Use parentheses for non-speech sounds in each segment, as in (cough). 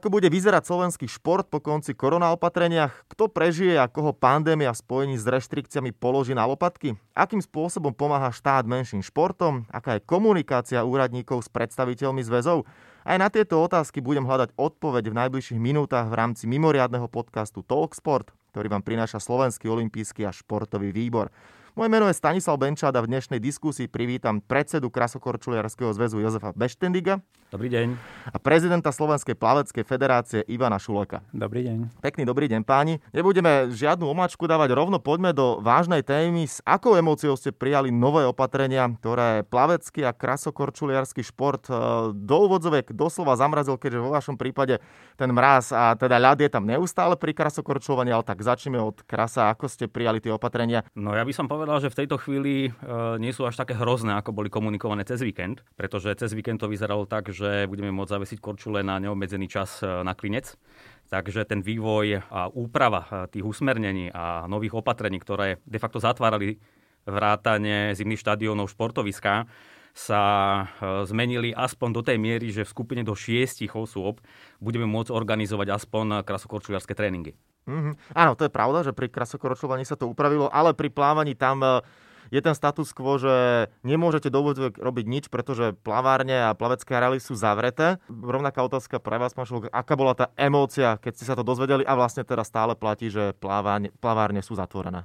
Ako bude vyzerať slovenský šport po konci korona opatreniach? Kto prežije a koho pandémia spojení s reštrikciami položí na lopatky? Akým spôsobom pomáha štát menším športom? Aká je komunikácia úradníkov s predstaviteľmi zväzov? Aj na tieto otázky budem hľadať odpoveď v najbližších minútach v rámci mimoriadného podcastu Talksport, ktorý vám prináša Slovenský olimpijský a športový výbor. Moje meno je Stanislav Benčád a v dnešnej diskusii privítam predsedu Krasokorčuliarského zväzu Jozefa Beštendiga. Dobrý deň. A prezidenta Slovenskej plaveckej federácie Ivana Šuleka. Dobrý deň. Pekný dobrý deň páni. Nebudeme žiadnu omačku dávať, rovno poďme do vážnej témy. S akou emóciou ste prijali nové opatrenia, ktoré plavecký a krasokorčuliarský šport e, do úvodzovek doslova zamrazil, keďže vo vašom prípade ten mráz a teda ľad je tam neustále pri krasokorčulovaní, ale tak začneme od krasa. Ako ste prijali tie opatrenia? No ja by som povedal, povedal, že v tejto chvíli e, nie sú až také hrozné, ako boli komunikované cez víkend, pretože cez víkend to vyzeralo tak, že budeme môcť zavesiť korčule na neobmedzený čas e, na klinec. Takže ten vývoj a úprava e, tých usmernení a nových opatrení, ktoré de facto zatvárali vrátane zimných štadiónov športoviska, sa zmenili aspoň do tej miery, že v skupine do šiestich osôb budeme môcť organizovať aspoň krasokorčuliarské tréningy. Mm-hmm. Áno, to je pravda, že pri krasokoročľovaní sa to upravilo, ale pri plávaní tam e, je ten status quo, že nemôžete do robiť nič, pretože plavárne a plavecké areály sú zavreté. Rovnaká otázka pre vás, pán Šulok, aká bola tá emócia, keď ste sa to dozvedeli a vlastne teraz stále platí, že plavárne, plavárne sú zatvorené?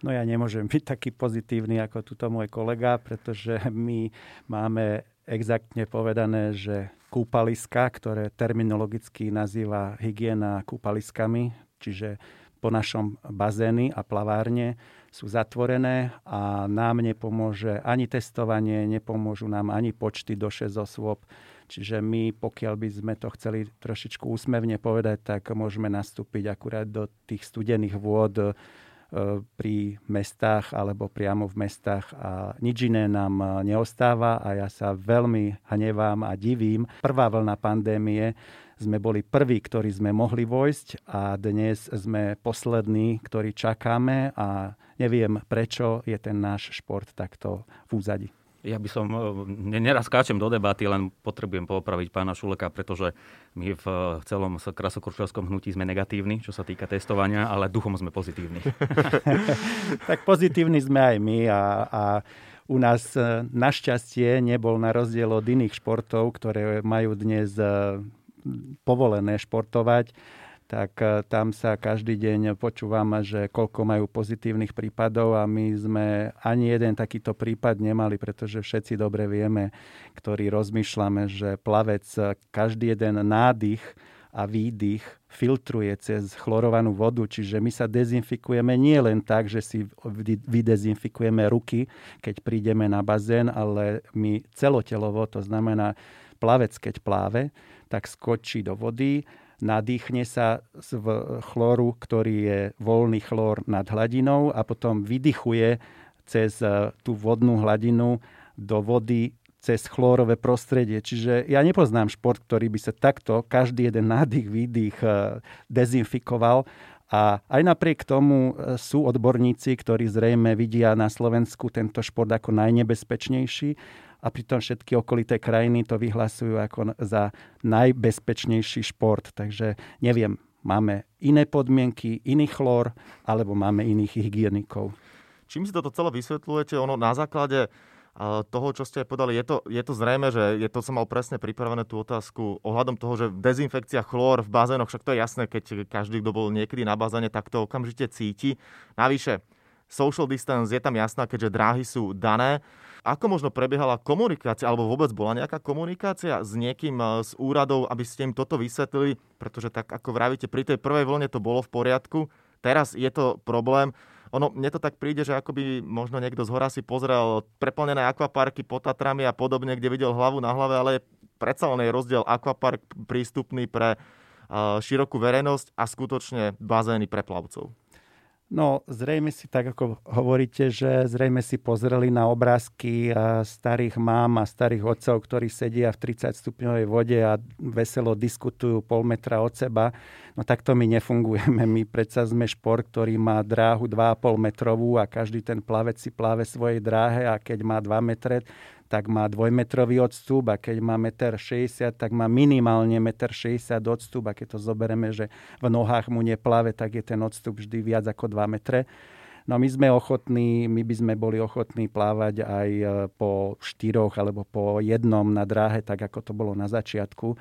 No ja nemôžem byť taký pozitívny ako tuto môj kolega, pretože my máme exaktne povedané, že kúpaliska, ktoré terminologicky nazýva hygiena kúpaliskami, čiže po našom bazény a plavárne sú zatvorené a nám nepomôže ani testovanie, nepomôžu nám ani počty do 6 osôb. Čiže my, pokiaľ by sme to chceli trošičku úsmevne povedať, tak môžeme nastúpiť akurát do tých studených vôd E, pri mestách alebo priamo v mestách a nič iné nám e, neostáva a ja sa veľmi hnevám a divím. Prvá vlna pandémie sme boli prví, ktorí sme mohli vojsť a dnes sme poslední, ktorí čakáme a neviem, prečo je ten náš šport takto v úzadi. Ja by som, e, neraz skáčem do debaty, len potrebujem poopraviť pána Šuleka, pretože my v celom krasokurčovskom hnutí sme negatívni, čo sa týka testovania, ale duchom sme pozitívni. (laughs) (laughs) tak pozitívni sme aj my a, a u nás e, našťastie nebol na rozdiel od iných športov, ktoré majú dnes e, povolené športovať, tak e, tam sa každý deň počúvam, že koľko majú pozitívnych prípadov a my sme ani jeden takýto prípad nemali, pretože všetci dobre vieme, ktorí rozmýšľame, že plavec každý jeden nádych a výdych filtruje cez chlorovanú vodu, čiže my sa dezinfikujeme nie len tak, že si vydezinfikujeme ruky, keď prídeme na bazén, ale my celotelovo, to znamená plavec, keď pláve, tak skočí do vody, nadýchne sa z chlóru, ktorý je voľný chlór nad hladinou a potom vydychuje cez e, tú vodnú hladinu do vody cez chlórové prostredie. Čiže ja nepoznám šport, ktorý by sa takto každý jeden nádych, výdych e, dezinfikoval. A aj napriek tomu e, sú odborníci, ktorí zrejme vidia na Slovensku tento šport ako najnebezpečnejší a pritom všetky okolité krajiny to vyhlasujú ako za najbezpečnejší šport. Takže neviem, máme iné podmienky, iný chlór, alebo máme iných hygienikov. Čím si toto celé vysvetľujete? Ono na základe toho, čo ste povedali, je to, je to zrejme, že je to som mal presne pripravené tú otázku ohľadom toho, že dezinfekcia chlór v bazénoch, však to je jasné, keď každý, kto bol niekedy na bazéne, tak to okamžite cíti. Navyše, social distance je tam jasná, keďže dráhy sú dané. Ako možno prebiehala komunikácia, alebo vôbec bola nejaká komunikácia s niekým eh, z úradov, aby ste im toto vysvetlili? Pretože tak ako vravíte, pri tej prvej vlne to bolo v poriadku, teraz je to problém. Ono, mne to tak príde, že ako by možno niekto z hora si pozrel preplnené akvaparky pod Tatrami a podobne, kde videl hlavu na hlave, ale predsa len je rozdiel akvapark prístupný pre uh, širokú verejnosť a skutočne bazény pre plavcov. No, zrejme si tak, ako hovoríte, že zrejme si pozreli na obrázky starých mám a starých otcov, ktorí sedia v 30 stupňovej vode a veselo diskutujú pol metra od seba. No takto my nefungujeme. My predsa sme šport, ktorý má dráhu 2,5 metrovú a každý ten plavec si pláve svojej dráhe a keď má 2 metre, tak má dvojmetrový odstup a keď má 1,60 m, tak má minimálne 1,60 m odstup a keď to zoberieme, že v nohách mu neplave, tak je ten odstup vždy viac ako 2 metre. No my sme ochotní, my by sme boli ochotní plávať aj e, po štyroch alebo po jednom na dráhe, tak ako to bolo na začiatku.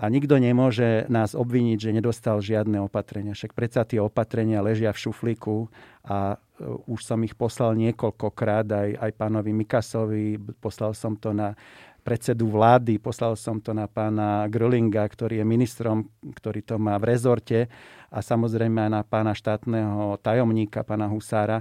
A nikto nemôže nás obviniť, že nedostal žiadne opatrenia. Však predsa tie opatrenia ležia v šuflíku a e, už som ich poslal niekoľkokrát aj, aj pánovi Mikasovi, poslal som to na predsedu vlády, poslal som to na pána Grölinga, ktorý je ministrom, ktorý to má v rezorte a samozrejme aj na pána štátneho tajomníka, pána Husára.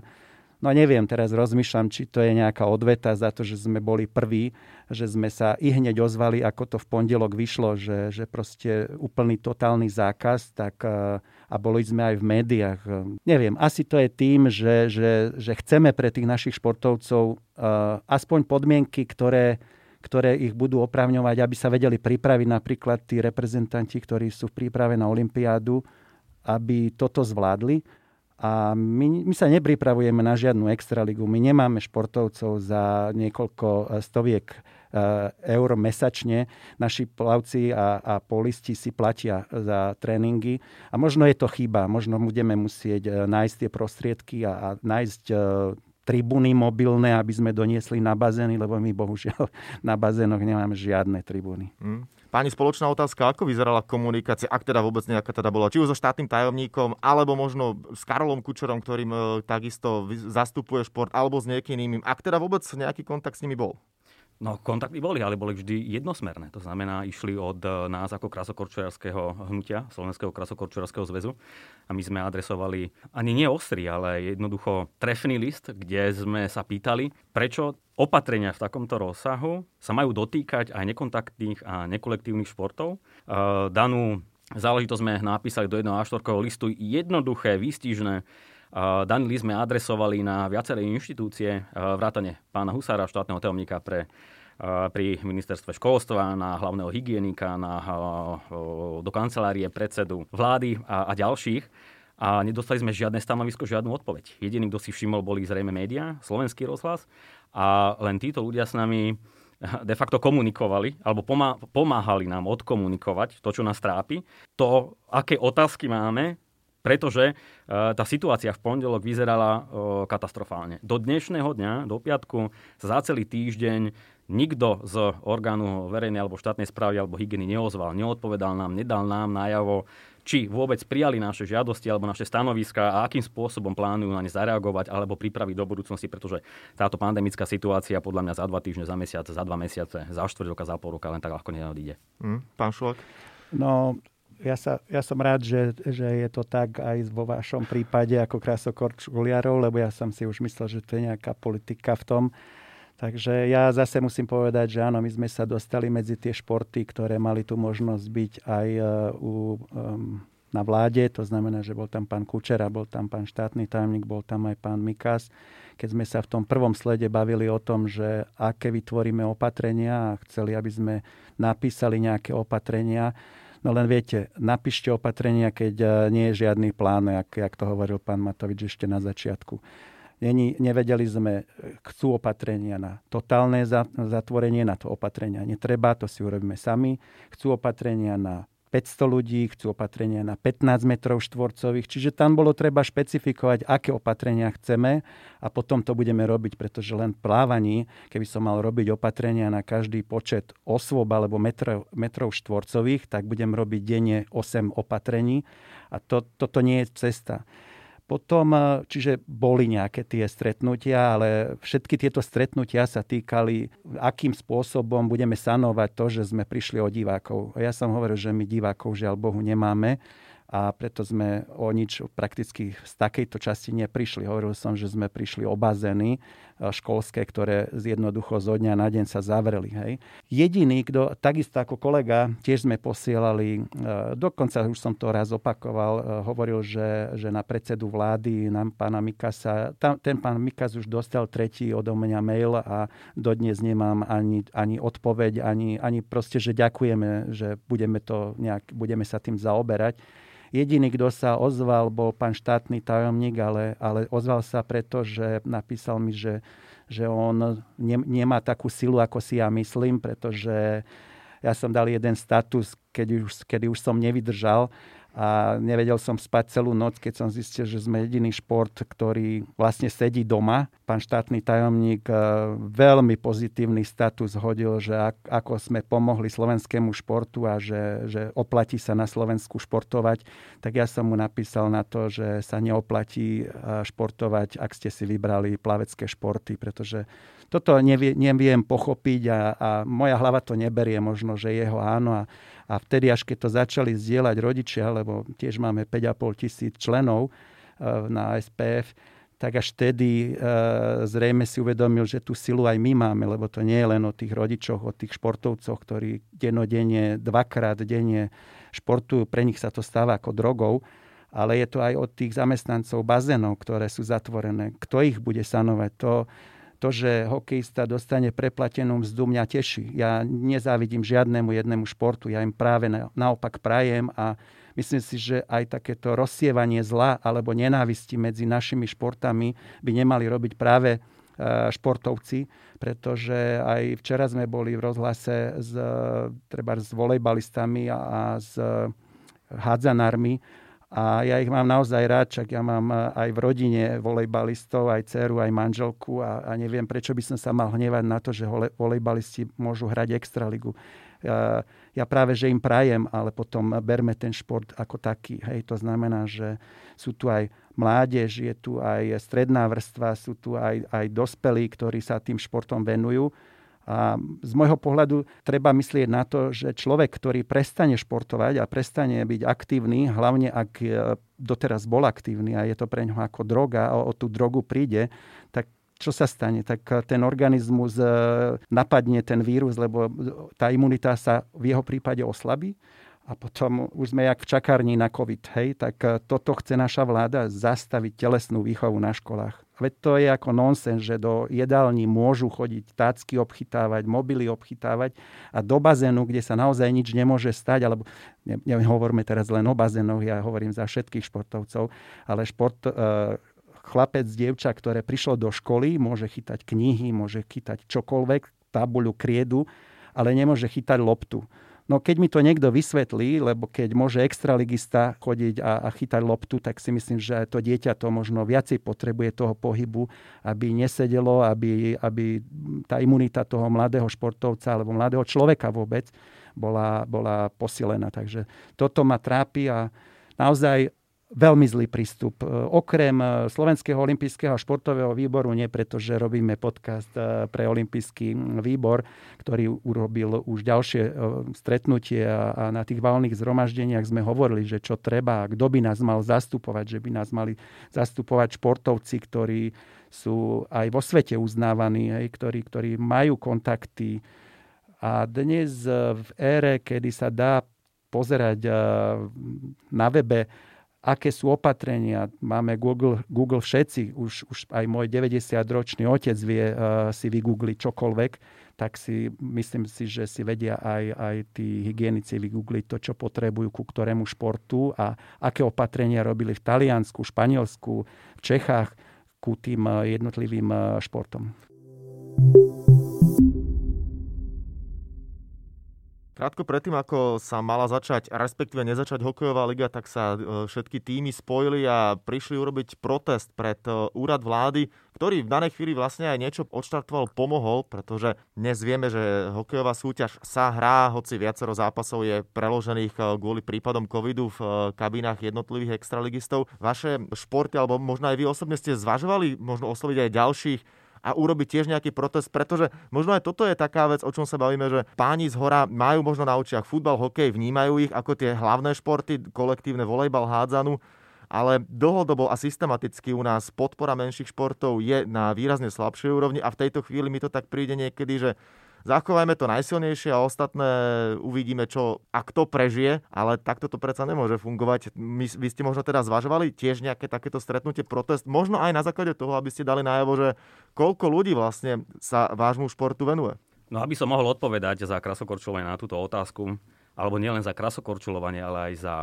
No neviem, teraz rozmýšľam, či to je nejaká odveta za to, že sme boli prví, že sme sa i hneď ozvali, ako to v pondelok vyšlo, že, že proste úplný totálny zákaz, tak e, a boli sme aj v médiách. Neviem, asi to je tým, že, že, že chceme pre tých našich športovcov uh, aspoň podmienky, ktoré, ktoré ich budú opravňovať, aby sa vedeli pripraviť napríklad tí reprezentanti, ktorí sú v príprave na Olympiádu, aby toto zvládli a my, my sa nepripravujeme na žiadnu extraligu. My nemáme športovcov za niekoľko e, stoviek e, eur mesačne. Naši plavci a, a polisti si platia za tréningy. A možno je to chyba. Možno budeme musieť e, nájsť tie prostriedky a, a nájsť tribúny mobilné, aby sme doniesli na bazény, lebo my bohužiaľ (laughs) na bazénoch nemáme žiadne tribúny. Mm. Páni, spoločná otázka, ako vyzerala komunikácia, ak teda vôbec nejaká teda bola, či už so štátnym tajomníkom, alebo možno s Karolom Kučerom, ktorým e, takisto zastupuje šport, alebo s niekým iným, ak teda vôbec nejaký kontakt s nimi bol? No, kontakty boli, ale boli vždy jednosmerné. To znamená, išli od eh, nás ako krasokorčulárskeho hnutia, Slovenského krasokorčulárskeho zväzu. A my sme adresovali ani nie ostrý, ale jednoducho trefný list, kde sme sa pýtali, prečo opatrenia v takomto rozsahu sa majú dotýkať aj nekontaktných a nekolektívnych športov. Eh, danú záležitosť sme napísali do jedného A4 listu jednoduché, výstižné, Daný sme adresovali na viaceré inštitúcie, vrátane pána Husára, štátneho tajomníka pre pri ministerstve školstva, na hlavného hygienika, na, do kancelárie predsedu vlády a, a ďalších. A nedostali sme žiadne stanovisko, žiadnu odpoveď. Jediný, kto si všimol, boli zrejme médiá, slovenský rozhlas. A len títo ľudia s nami de facto komunikovali, alebo pomáhali nám odkomunikovať to, čo nás trápi, to, aké otázky máme, pretože uh, tá situácia v pondelok vyzerala uh, katastrofálne. Do dnešného dňa, do piatku, za celý týždeň nikto z orgánu verejnej alebo štátnej správy alebo hygieny neozval, neodpovedal nám, nedal nám najavo, či vôbec prijali naše žiadosti alebo naše stanoviska a akým spôsobom plánujú na ne zareagovať alebo pripraviť do budúcnosti, pretože táto pandemická situácia podľa mňa za dva týždne, za mesiac, za dva mesiace, za štvrť roka, za pol roka len tak ľahko neodíde. Mm, pán Šulak? No, ja, sa, ja som rád, že, že je to tak aj vo vašom prípade ako krasokorčuliarov, lebo ja som si už myslel, že to je nejaká politika v tom. Takže ja zase musím povedať, že áno, my sme sa dostali medzi tie športy, ktoré mali tu možnosť byť aj uh, u, um, na vláde. To znamená, že bol tam pán Kučera, bol tam pán štátny tajomník, bol tam aj pán Mikas. Keď sme sa v tom prvom slede bavili o tom, že aké vytvoríme opatrenia a chceli, aby sme napísali nejaké opatrenia, No len viete, napíšte opatrenia, keď e, nie je žiadny plán, jak, jak to hovoril pán Matovič ešte na začiatku. Není, nevedeli sme, e, chcú opatrenia na totálne zatvorenie, na to opatrenia netreba, to si urobíme sami. Chcú opatrenia na 500 ľudí, chcú opatrenia na 15 metrov štvorcových, čiže tam bolo treba špecifikovať, aké opatrenia chceme a potom to budeme robiť, pretože len plávaní, keby som mal robiť opatrenia na každý počet osôb alebo metrov, metrov štvorcových, tak budem robiť denne 8 opatrení a to, toto nie je cesta. Potom, e, čiže boli nejaké tie stretnutia, ale všetky tieto stretnutia sa týkali, akým spôsobom budeme sanovať to, že sme prišli o divákov. Ja som hovoril, že my divákov žiaľ Bohu nemáme a preto sme o nič prakticky z takejto časti neprišli. Hovoril som, že sme prišli o bazény e, školské, ktoré jednoducho zo dňa na deň sa zavreli. Hej. Jediný, kto, takisto ako kolega, tiež sme posielali, e, dokonca už som to raz opakoval, e, hovoril, že, že na predsedu vlády, na pána Mikasa, tam, ten pán Mikas už dostal tretí odo mňa mail a dodnes nemám ani, ani odpoveď, ani, ani proste, že ďakujeme, že budeme, to nejak, budeme sa tým zaoberať. Jediný, kto sa ozval, bol pán štátny tajomník, ale, ale ozval sa preto, že napísal mi, že, že on ne, nemá takú silu, ako si ja myslím, pretože ja som dal jeden status, keď už, kedy už som nevydržal a nevedel som spať celú noc, keď som zistil, že sme jediný šport, ktorý vlastne sedí doma. Pán štátny tajomník e, veľmi pozitívny status hodil, že ako sme pomohli slovenskému športu a že, že oplatí sa na Slovensku športovať, tak ja som mu napísal na to, že sa neoplatí e, športovať, ak ste si vybrali plavecké športy, pretože toto nevie, neviem pochopiť a, a moja hlava to neberie, možno, že jeho áno a a vtedy, až keď to začali zdieľať rodičia, lebo tiež máme 5,5 tisíc členov eh, na SPF, tak až vtedy e, zrejme si uvedomil, že tú silu aj my máme, lebo to nie je len o tých rodičoch, o tých športovcoch, ktorí denodenne, dvakrát denne športujú, pre nich sa to stáva ako drogou, ale je to aj od tých zamestnancov bazénov, ktoré sú zatvorené. Kto ich bude sanovať? To, to, že hokejista dostane preplatenú mzdu, mňa teší. Ja nezávidím žiadnemu jednému športu, ja im práve naopak prajem a myslím si, že aj takéto rozsievanie zla alebo nenávisti medzi našimi športami by nemali robiť práve e, športovci, pretože aj včera sme boli v rozhlase s, treba s volejbalistami a s hádzanármi a ja ich mám naozaj rád, čak ja mám eh, aj v rodine volejbalistov, aj dceru, aj manželku a, a neviem, prečo by som sa mal hnevať na to, že volejbalisti môžu hrať extraligu. Ja, ja práve, že im prajem, ale potom berme ten šport ako taký. Hej, to znamená, že sú tu aj mládež, je tu aj stredná vrstva, sú tu aj, aj dospelí, ktorí sa tým športom venujú a z môjho pohľadu treba myslieť na to, že človek, ktorý prestane športovať a prestane byť aktívny, hlavne ak e, doteraz bol aktívny a je to pre ňoho ako droga a o tú drogu príde, tak čo sa stane? Tak e, ten organizmus e, napadne ten vírus, lebo tá imunita sa v jeho prípade oslabí a potom už sme jak v čakárni na COVID. Hej? Tak toto chce naša vláda zastaviť telesnú výchovu na školách. Veď to je ako nonsens, že do jedálni môžu chodiť tácky obchytávať, mobily obchytávať a do bazénu, kde sa naozaj nič nemôže stať, alebo ne, nehovorme teraz len o bazénoch, ja hovorím za všetkých športovcov, ale šport, e, chlapec, dievča, ktoré prišlo do školy, môže chytať knihy, môže chytať čokoľvek, tabuľu, kriedu, ale nemôže chytať loptu. No keď mi to niekto vysvetlí, lebo keď môže extraligista chodiť a, a chytať loptu, tak si myslím, že to dieťa to možno viacej potrebuje toho pohybu, aby nesedelo, aby, aby tá imunita toho mladého športovca alebo mladého človeka vôbec bola, bola posilená. Takže toto ma trápi a naozaj veľmi zlý prístup. E, okrem e, Slovenského olympijského športového výboru, nie preto, že robíme podcast e, pre olympijský výbor, ktorý urobil už ďalšie stretnutie a na tých valných zhromaždeniach sme hovorili, že čo treba kto by nás mal zastupovať, že by nás mali zastupovať športovci, ktorí sú aj vo svete uznávaní, ktorí, ktorí majú kontakty. A dnes v ére, kedy sa dá pozerať na webe aké sú opatrenia. Máme Google, Google všetci, už, už aj môj 90-ročný otec vie uh, si vygoogliť čokoľvek, tak si myslím si, že si vedia aj, aj tí hygienici vygoogliť to, čo potrebujú ku ktorému športu a aké opatrenia robili v Taliansku, Španielsku, v Čechách ku tým eh, jednotlivým eh, športom. Krátko predtým, ako sa mala začať, respektíve nezačať hokejová liga, tak sa e, všetky týmy spojili a prišli urobiť protest pred e, úrad vlády, ktorý v danej chvíli vlastne aj niečo odštartoval, pomohol, pretože dnes vieme, že hokejová súťaž sa hrá, hoci viacero zápasov je preložených e, kvôli prípadom covidu v kabinách jednotlivých extraligistov. Vaše športy, alebo možno aj vy osobne ste zvažovali možno osloviť aj ďalších a urobiť tiež nejaký protest, pretože možno aj toto je taká vec, o čom sa bavíme, že páni z hora majú možno na očiach futbal, hokej, vnímajú ich ako tie hlavné športy, kolektívne volejbal, hádzanu, ale dlhodobo a systematicky u nás podpora menších športov je na výrazne slabšej úrovni a v tejto chvíli mi to tak príde niekedy, že zachovajme to najsilnejšie a ostatné uvidíme, čo a kto prežije, ale takto to predsa nemôže fungovať. My, vy ste možno teda zvažovali tiež nejaké takéto stretnutie, protest, možno aj na základe toho, aby ste dali najavo, že koľko ľudí vlastne sa vášmu športu venuje. No aby som mohol odpovedať za krasokorčulovanie na túto otázku, alebo nielen za krasokorčulovanie, ale aj za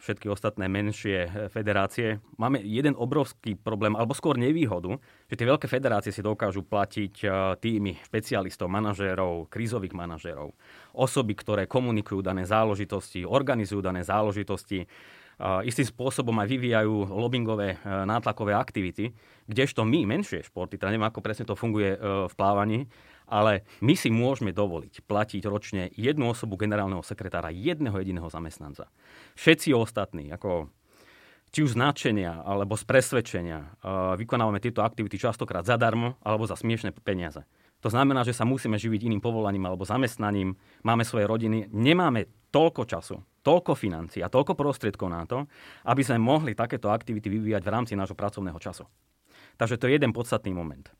všetky ostatné menšie eh, federácie. Máme jeden obrovský problém, alebo skôr nevýhodu, že tie veľké federácie si dokážu platiť eh, týmy špecialistov, manažérov, krízových manažérov, osoby, ktoré komunikujú dané záležitosti, organizujú dané záležitosti, istým spôsobom aj vyvíjajú lobbyingové nátlakové aktivity, kdežto my, menšie športy, teda neviem, ako presne to funguje v plávaní, ale my si môžeme dovoliť platiť ročne jednu osobu generálneho sekretára, jedného jediného zamestnanca. Všetci ostatní, ako či už značenia alebo z presvedčenia, vykonávame tieto aktivity častokrát zadarmo alebo za smiešne peniaze. To znamená, že sa musíme živiť iným povolaním alebo zamestnaním, máme svoje rodiny, nemáme toľko času, toľko financií a toľko prostriedkov na to, aby sme mohli takéto aktivity vyvíjať v rámci nášho pracovného času. Takže to je jeden podstatný moment.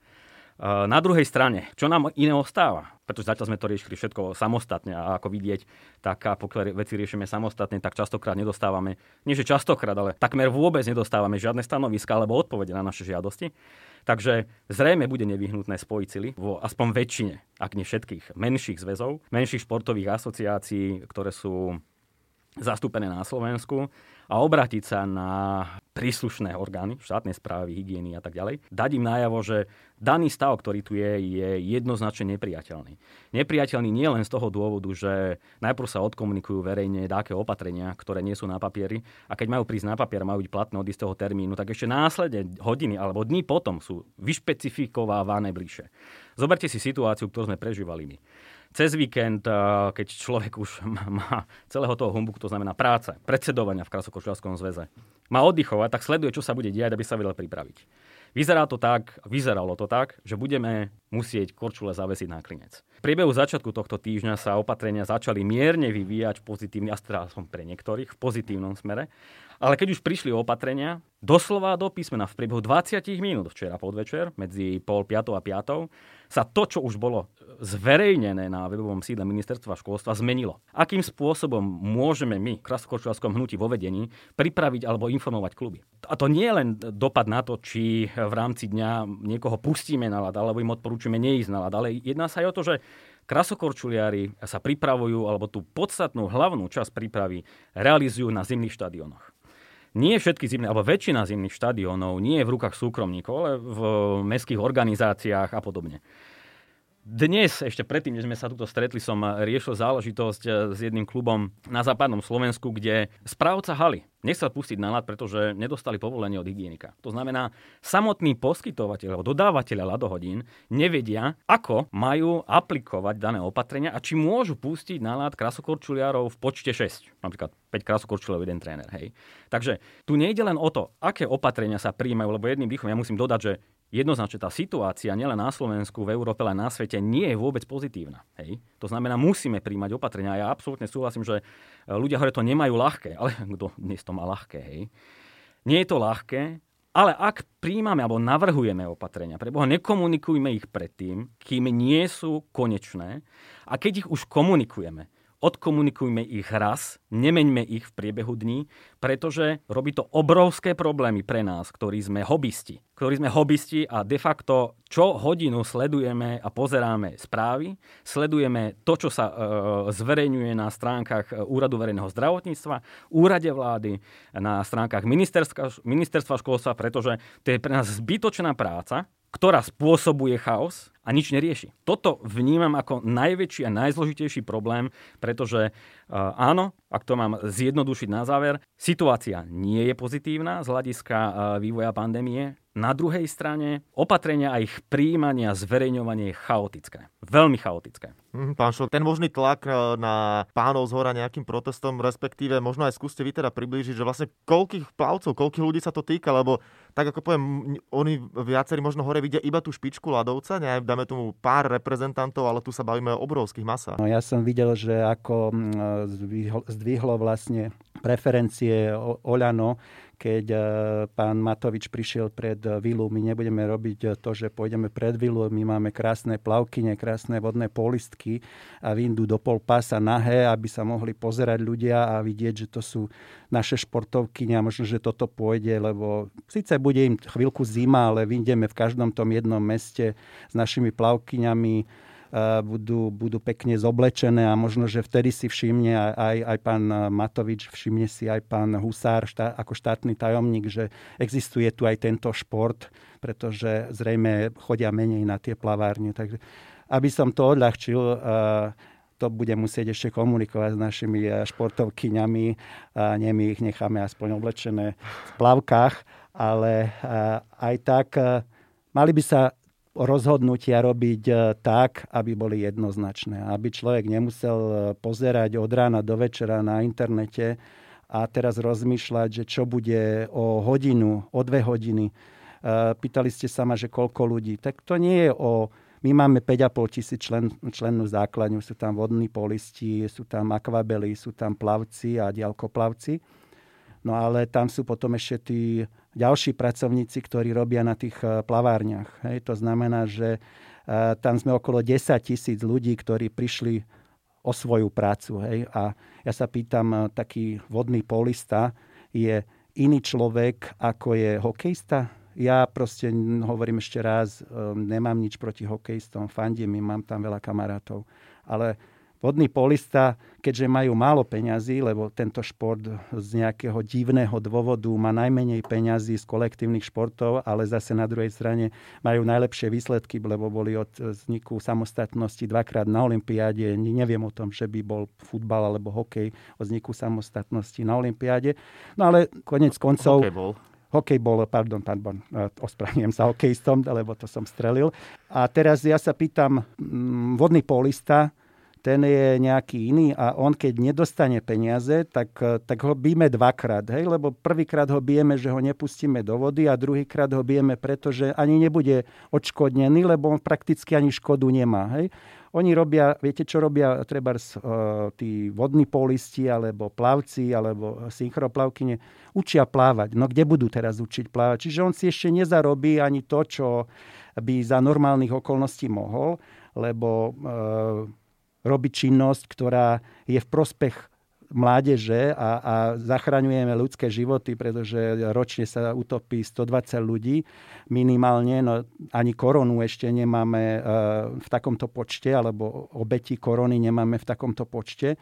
Na druhej strane, čo nám iné ostáva? Pretože zatiaľ sme to riešili všetko samostatne a ako vidieť, tak pokiaľ veci riešime samostatne, tak častokrát nedostávame, nie že častokrát, ale takmer vôbec nedostávame žiadne stanoviska alebo odpovede na naše žiadosti. Takže zrejme bude nevyhnutné spojiť sily vo aspoň väčšine, ak nie všetkých, menších zväzov, menších športových asociácií, ktoré sú zastúpené na Slovensku a obrátiť sa na príslušné orgány, štátnej správy, hygieny a tak ďalej, dať im najavo, že daný stav, ktorý tu je, je jednoznačne nepriateľný. Nepriateľný nie len z toho dôvodu, že najprv sa odkomunikujú verejne dáke opatrenia, ktoré nie sú na papieri a keď majú prísť na papier, majú byť platné od istého termínu, tak ešte následne hodiny alebo dní potom sú vyšpecifikovávané bližšie. Zoberte si situáciu, ktorú sme prežívali my cez víkend, keď človek už (laughs) má celého toho humbuku, to znamená práce, predsedovania v Krasokočiarskom zväze, má oddychovať, tak sleduje, čo sa bude diať, aby sa vedel pripraviť. Vyzerá to tak, vyzeralo to tak, že budeme musieť korčule zavesiť na klinec. V priebehu začiatku tohto týždňa sa opatrenia začali mierne vyvíjať pozitívne, a som pre niektorých v pozitívnom smere, ale keď už prišli opatrenia, doslova do písmena v priebehu 20 minút včera podvečer, medzi pol piatou a piatou, sa to, čo už bolo zverejnené na webovom sídle ministerstva školstva, zmenilo. Akým spôsobom môžeme my, v Kraskočovskom hnutí vo vedení, pripraviť alebo informovať kluby? A to nie je len dopad na to, či v rámci dňa niekoho pustíme na lad, alebo im odporúčime neísť na lad, ale jedná sa aj o to, že krasokorčuliari sa pripravujú, alebo tú podstatnú hlavnú časť prípravy realizujú na zimných štadiónoch nie všetky zimné, alebo väčšina zimných štadiónov nie je v rukách súkromníkov, ale v mestských organizáciách a podobne. Dnes, ešte predtým, než sme sa tuto stretli, som riešil záležitosť eh, s jedným klubom na západnom Slovensku, kde správca haly nechcel pustiť na ľad, pretože nedostali povolenie od hygienika. To znamená, samotní poskytovateľ alebo dodávateľia ľadohodín nevedia, ako majú aplikovať dané opatrenia a či môžu pustiť na ľad krasokorčuliarov v počte 6. Napríklad 5 krasokorčuliarov, jeden tréner. Hej. Takže tu nejde len o to, aké opatrenia sa príjmajú, lebo jedným dýchom ja musím dodať, že jednoznačne tá situácia nielen na Slovensku, v Európe, ale na svete nie je vôbec pozitívna. Hej? To znamená, musíme príjmať opatrenia. Ja absolútne súhlasím, že e, ľudia hore to nemajú ľahké, ale (laughs) kto dnes to má ľahké. Hej? Nie je to ľahké, ale ak príjmame alebo navrhujeme opatrenia, preboha nekomunikujme ich predtým, kým nie sú konečné a keď ich už komunikujeme, odkomunikujme ich raz, nemeňme ich v priebehu dní, pretože robí to obrovské problémy pre nás, ktorí sme hobbysti. Ktorí sme hobbysti a de facto čo hodinu sledujeme a pozeráme správy, sledujeme to, čo sa e, zverejňuje na stránkach e, Úradu verejného zdravotníctva, Úrade vlády, na stránkach ministerstva, ministerstva školstva, pretože to je pre nás zbytočná práca, ktorá spôsobuje chaos a nič nerieši. Toto vnímam ako najväčší a najzložitejší problém, pretože uh, áno, ak to mám zjednodušiť na záver, situácia nie je pozitívna z hľadiska uh, vývoja pandémie. Na druhej strane opatrenia a ich príjmanie a zverejňovanie je chaotické. Veľmi chaotické. Mm, pán Šol, ten možný tlak e, na pánov z hora nejakým protestom, respektíve možno aj skúste vy teda priblížiť, že vlastne koľkých plavcov, koľkých ľudí sa to týka, lebo tak ako poviem, oni viacerí možno hore vidia iba tú špičku ľadovca, ne, dáme tomu pár reprezentantov, ale tu sa bavíme o obrovských masách. No, ja som videl, že ako zdvihlo, zdvihlo vlastne preferencie Oľano, keď e, pán Matovič prišiel pred vilu. My nebudeme robiť to, že pôjdeme pred vilu. My máme krásne plavkyne, krásne vodné polistky a vyndú do pol pása nahé, aby sa mohli pozerať ľudia a vidieť, že to sú naše športovkyne a možno, že toto pôjde, lebo síce bude im chvíľku zima, ale vyjdeme v každom tom jednom meste s našimi plavkyňami budú, budú pekne zoblečené a možno, že vtedy si všimne aj, aj pán Matovič, všimne si aj pán Husár štá, ako štátny tajomník, že existuje tu aj tento šport, pretože zrejme chodia menej na tie plavárne. Takže aby som to odľahčil, to bude musieť ešte komunikovať s našimi športovkyňami. Nemi ich necháme aspoň oblečené v plavkách, ale aj tak mali by sa rozhodnutia robiť e, tak, aby boli jednoznačné. Aby človek nemusel e, pozerať od rána do večera na internete a teraz rozmýšľať, že čo bude o hodinu, o dve hodiny. E, pýtali ste sa ma, že koľko ľudí. Tak to nie je o... My máme 5,5 tisíc člen, člennú základňu, sú tam vodní polisti, sú tam akvabely, sú tam plavci a diaľkoplavci. No ale tam sú potom ešte tí ďalší pracovníci, ktorí robia na tých eh, plavárniach. Hej, to znamená, že eh, tam sme okolo 10 tisíc ľudí, ktorí prišli o svoju prácu. Hej. A ja sa pýtam, eh, taký vodný polista je iný človek, ako je hokejista? Ja proste hovorím ešte raz, nemám nič proti hokejistom, fandím mám tam veľa kamarátov. Ale Vodný polista, keďže majú málo peňazí, lebo tento šport z nejakého divného dôvodu má najmenej peňazí z kolektívnych športov, ale zase na druhej strane majú najlepšie výsledky, lebo boli od vzniku samostatnosti dvakrát na Olympiáde. Neviem o tom, že by bol futbal alebo hokej o vzniku samostatnosti na Olympiáde. No ale konec koncov... Hokej bol hokej bol, pardon, pardon, ospravedlňujem sa hokejistom, lebo to som strelil. A teraz ja sa pýtam, mm, vodný polista, ten je nejaký iný a on keď nedostane peniaze, tak, tak ho bijeme dvakrát, hej? lebo prvýkrát ho bijeme, že ho nepustíme do vody a druhýkrát ho bijeme, pretože ani nebude odškodnený, lebo on prakticky ani škodu nemá. Hej? Oni robia, viete čo robia treba uh, tí vodní polisti, alebo plavci, alebo synchroplavkyne, učia plávať. No kde budú teraz učiť plávať? Čiže on si ešte nezarobí ani to, čo by za normálnych okolností mohol, lebo uh, robiť činnosť, ktorá je v prospech mládeže a, a zachraňujeme ľudské životy, pretože ročne sa utopí 120 ľudí minimálne, no ani koronu ešte nemáme e, v takomto počte, alebo obeti korony nemáme v takomto počte.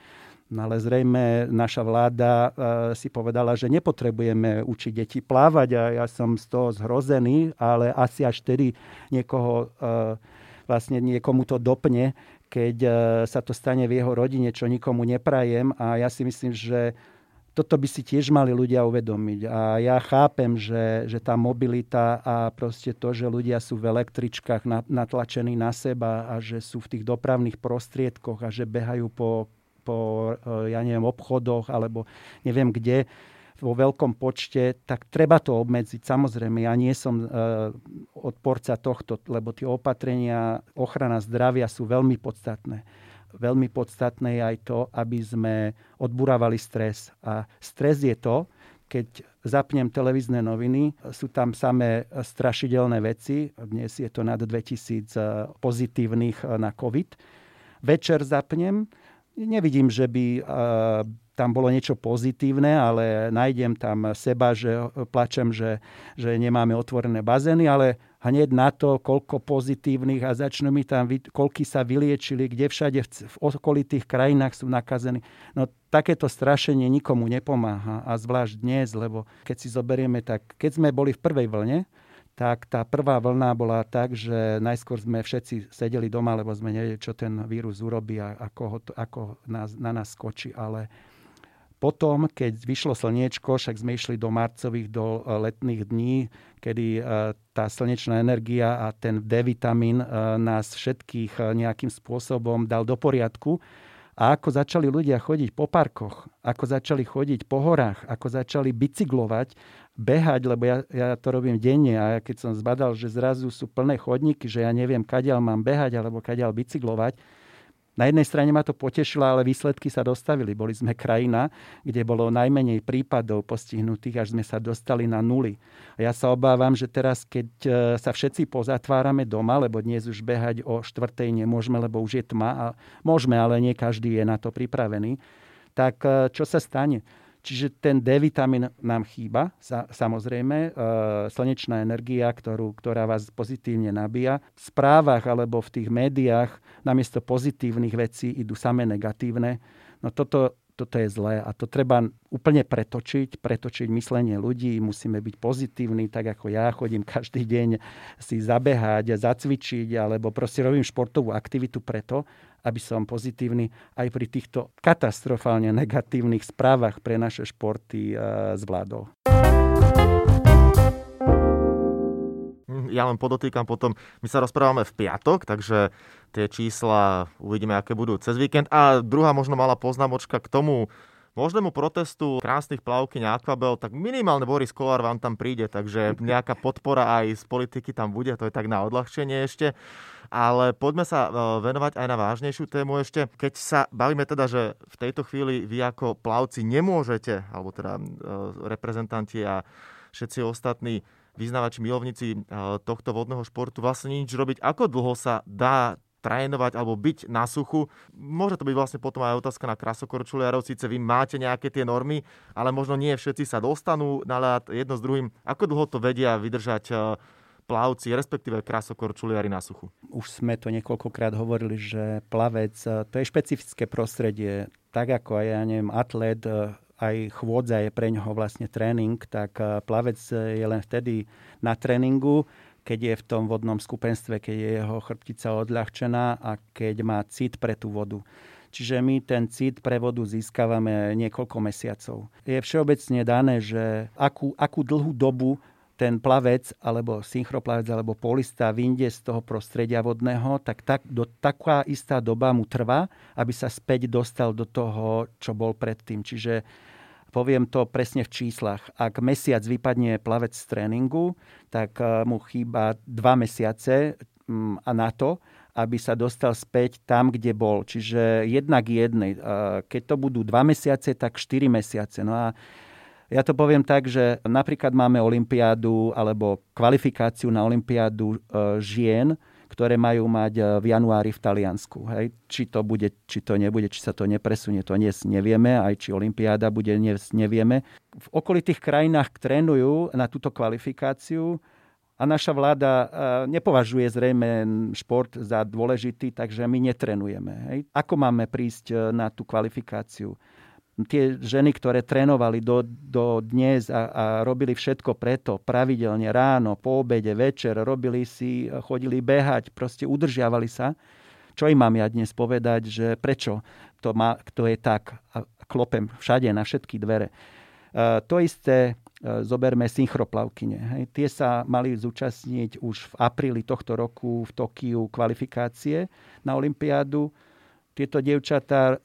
No ale zrejme naša vláda e, si povedala, že nepotrebujeme učiť deti plávať a ja som z toho zhrozený, ale asi až tedy niekoho e, vlastne niekomu to dopne, keď e, sa to stane v jeho rodine, čo nikomu neprajem. A ja si myslím, že toto by si tiež mali ľudia uvedomiť. A ja chápem, že, že tá mobilita a proste to, že ľudia sú v električkách natlačení na seba a že sú v tých dopravných prostriedkoch a že behajú po, po e, ja neviem, obchodoch alebo neviem kde, vo veľkom počte, tak treba to obmedziť. Samozrejme, ja nie som e, odporca tohto, lebo tie opatrenia ochrana zdravia sú veľmi podstatné. Veľmi podstatné je aj to, aby sme odburávali stres. A stres je to, keď zapnem televízne noviny, sú tam samé strašidelné veci. Dnes je to nad 2000 e, pozitívnych e, na COVID. Večer zapnem, nevidím, že by e, tam bolo niečo pozitívne, ale nájdem tam seba, že plačem, že, že nemáme otvorené bazény, ale hneď na to, koľko pozitívnych a začnú mi tam, koľky sa vyliečili, kde všade v okolitých krajinách sú nakazení. No takéto strašenie nikomu nepomáha a zvlášť dnes, lebo keď si zoberieme, tak keď sme boli v prvej vlne, tak tá prvá vlna bola tak, že najskôr sme všetci sedeli doma, lebo sme nevedeli, čo ten vírus urobí a ako, ho, ako nás, na nás skočí. Ale potom, keď vyšlo slniečko, však sme išli do marcových, do e, letných dní, kedy e, tá slnečná energia a ten D-vitamín e, nás všetkých nejakým spôsobom dal do poriadku. A ako začali ľudia chodiť po parkoch, ako začali chodiť po horách, ako začali bicyklovať, behať, lebo ja, ja to robím denne a keď som zbadal, že zrazu sú plné chodníky, že ja neviem, kadiaľ mám behať alebo kadiaľ bicyklovať, na jednej strane ma to potešilo, ale výsledky sa dostavili. Boli sme krajina, kde bolo najmenej prípadov postihnutých, až sme sa dostali na nuly. A ja sa obávam, že teraz, keď e, sa všetci pozatvárame doma, lebo dnes už behať o štvrtej nemôžeme, lebo už je tma, a môžeme, ale nie každý je na to pripravený, tak e, čo sa stane? Čiže ten D vitamín nám chýba, samozrejme. E, slnečná energia, ktorú, ktorá vás pozitívne nabíja. V správach alebo v tých médiách namiesto pozitívnych vecí idú samé negatívne. No toto toto je zlé a to treba úplne pretočiť, pretočiť myslenie ľudí, musíme byť pozitívni, tak ako ja chodím každý deň si zabehať, zacvičiť, alebo proste robím športovú aktivitu preto, aby som pozitívny aj pri týchto katastrofálne negatívnych správach pre naše športy eh, zvládol. ja len podotýkam potom, my sa rozprávame v piatok, takže tie čísla uvidíme, aké budú cez víkend. A druhá možno malá poznámočka k tomu možnému protestu krásnych plavkyň Aquabel, tak minimálne Boris Kolár vám tam príde, takže nejaká podpora aj z politiky tam bude, to je tak na odľahčenie ešte. Ale poďme sa e, venovať aj na vážnejšiu tému ešte. Keď sa bavíme teda, že v tejto chvíli vy ako plavci nemôžete, alebo teda e, reprezentanti a všetci ostatní vyznávači, milovníci eh, tohto vodného športu vlastne nič robiť. Ako dlho sa dá trénovať alebo byť na suchu. Môže to byť vlastne potom aj otázka na krasokorčuliarov. Síce vy máte nejaké tie normy, ale možno nie všetci sa dostanú na ľad jedno s druhým. Ako dlho to vedia vydržať eh, plavci, respektíve krasokorčuliari na suchu? Už sme to niekoľkokrát hovorili, že plavec, eh, to je špecifické prostredie. Tak ako aj, ja neviem, atlet aj chôdza je pre ňoho vlastne tréning, tak plavec je len vtedy na tréningu, keď je v tom vodnom skupenstve, keď je jeho chrbtica odľahčená a keď má cit pre tú vodu. Čiže my ten cit pre vodu získavame niekoľko mesiacov. Je všeobecne dané, že akú, akú dlhú dobu ten plavec alebo synchroplavec alebo polista vyjde z toho prostredia vodného, tak, tak do taká istá doba mu trvá, aby sa späť dostal do toho, čo bol predtým. Čiže Poviem to presne v číslach. Ak mesiac vypadne plavec z tréningu, tak eh, mu chýba dva mesiace mm, a na to, aby sa dostal späť tam, kde bol. Čiže jednak jednej. Eh, keď to budú dva mesiace, tak štyri mesiace. No a ja to poviem tak, že napríklad máme olympiádu alebo kvalifikáciu na olympiádu eh, žien, ktoré majú mať e, v januári v Taliansku. Hej. Či to bude, či to nebude, či sa to nepresunie, to dnes nevieme, aj či Olympiáda bude, dnes nevieme. V okolitých krajinách trénujú na túto kvalifikáciu a naša vláda e, nepovažuje zrejme šport za dôležitý, takže my netrenujeme. Hej. Ako máme prísť e, na tú kvalifikáciu? Tie ženy, ktoré trénovali do, do dnes a, a robili všetko preto, pravidelne ráno, po obede, večer, robili si, chodili behať, proste udržiavali sa. Čo im mám ja dnes povedať, že prečo to, má, to je tak a klopem všade na všetky dvere. E, to isté e, zoberme synchroplavkyne. Hej. Tie sa mali zúčastniť už v apríli tohto roku v Tokiu kvalifikácie na Olympiádu tieto dievčatá e,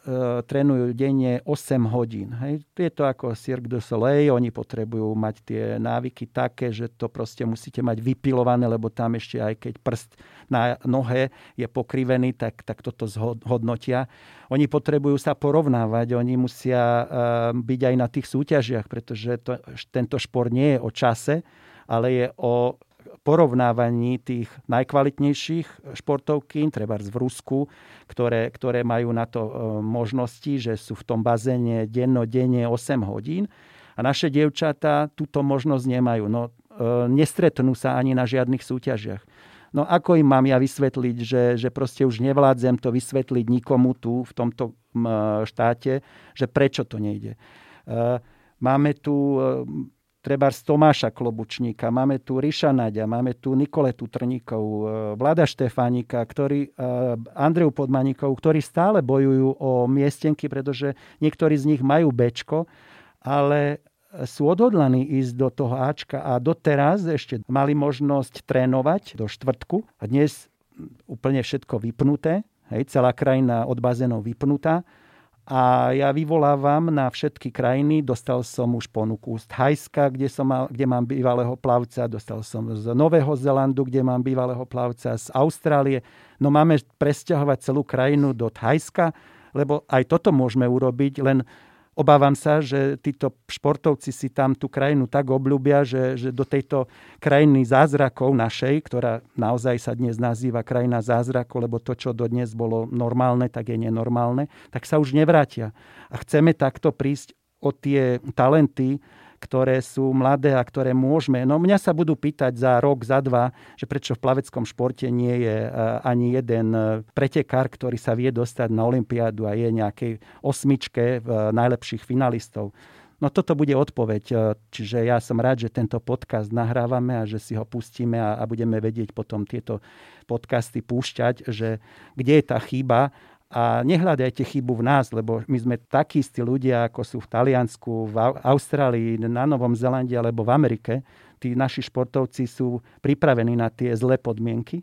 trénujú denne 8 hodín. Hej. Je to ako Cirque du Soleil, oni potrebujú mať tie návyky také, že to proste musíte mať vypilované, lebo tam ešte aj keď prst na nohe je pokrivený, tak, tak toto zhodnotia. Oni potrebujú sa porovnávať, oni musia e, byť aj na tých súťažiach, pretože to, tento šport nie je o čase, ale je o porovnávaní tých najkvalitnejších športovky, treba v Rusku, ktoré, ktoré majú na to e, možnosti, že sú v tom bazéne dennodenne 8 hodín. A naše dievčatá túto možnosť nemajú. No, e, nestretnú sa ani na žiadnych súťažiach. No ako im mám ja vysvetliť, že, že proste už nevládzem to vysvetliť nikomu tu v tomto štáte, že prečo to nejde. E, máme tu treba z Tomáša Klobučníka, máme tu Ríša Naďa, máme tu Nikoletu Trníkov, e, Vlada Štefánika, ktorý, e, Andreju Podmaníkov, ktorí stále bojujú o miestenky, pretože niektorí z nich majú Bčko, ale sú odhodlaní ísť do toho Ačka a doteraz ešte mali možnosť trénovať do štvrtku a dnes úplne všetko vypnuté, hej, celá krajina od bazénov vypnutá a ja vyvolávam na všetky krajiny. Dostal som už ponuku z Thajska, kde, som mal, kde mám bývalého plavca. Dostal som z Nového Zelandu, kde mám bývalého plavca. Z Austrálie. No máme presťahovať celú krajinu do Thajska, lebo aj toto môžeme urobiť, len Obávam sa, že títo športovci si tam tú krajinu tak obľúbia, že, že do tejto krajiny zázrakov našej, ktorá naozaj sa dnes nazýva krajina zázrakov, lebo to, čo dodnes bolo normálne, tak je nenormálne, tak sa už nevrátia. A chceme takto prísť o tie talenty, ktoré sú mladé a ktoré môžeme. No mňa sa budú pýtať za rok, za dva, že prečo v plaveckom športe nie je ani jeden pretekár, ktorý sa vie dostať na Olympiádu a je nejakej osmičke najlepších finalistov. No toto bude odpoveď. E, čiže ja som rád, že tento podcast nahrávame a že si ho pustíme a, a budeme vedieť potom tieto podcasty púšťať, že kde je tá chyba a nehľadajte chybu v nás, lebo my sme takí istí ľudia, ako sú v Taliansku, v Austrálii, na Novom Zelande alebo v Amerike. Tí naši športovci sú pripravení na tie zlé podmienky,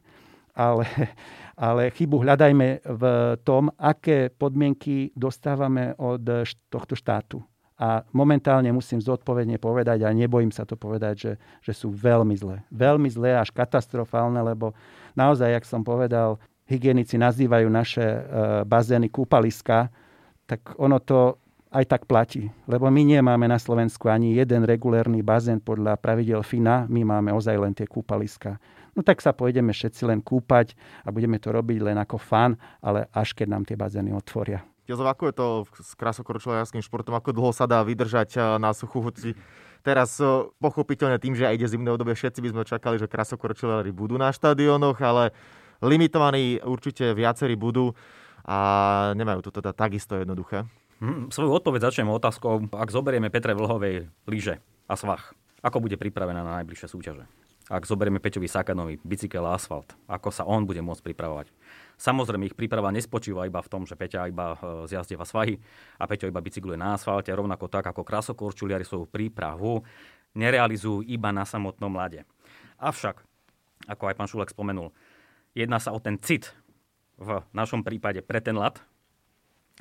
ale, (laughs) ale chybu hľadajme v tom, aké podmienky dostávame od tohto štátu a momentálne musím zodpovedne povedať, a nebojím sa to povedať, že, že sú veľmi zlé. Veľmi zlé, až katastrofálne, lebo naozaj, jak som povedal, hygienici nazývajú naše e, bazény kúpaliska, tak ono to aj tak platí. Lebo my nemáme na Slovensku ani jeden regulérny bazén podľa pravidel FINA, my máme ozaj len tie kúpaliska. No tak sa pôjdeme všetci len kúpať a budeme to robiť len ako fan, ale až keď nám tie bazény otvoria. Jozef, ako je to s krasokorčuliarským športom? Ako dlho sa dá vydržať eh, na suchu? Hoci teraz eh, pochopiteľne tým, že aj ide zimné obdobie, všetci by sme čakali, že krasokorčuliari budú na štadiónoch, ale limitovaní určite viacerí budú a nemajú to teda takisto jednoduché. Hmm, svoju odpoveď začnem otázkou, ak zoberieme Petre Vlhovej lyže a svah, ako bude pripravená na najbližšie súťaže? Ak zoberieme Peťovi Sakanovi bicykel a asfalt, ako sa on bude môcť pripravovať? Samozrejme, ich príprava nespočíva iba v tom, že Peťa iba e, zjazdieva svahy a Peťo iba bicykluje na asfalte, rovnako tak ako krasokorčuliari svoju prípravu nerealizujú iba na samotnom lade. Avšak, ako aj pán Šulek spomenul, jedná sa o ten cit v našom prípade pre ten lad.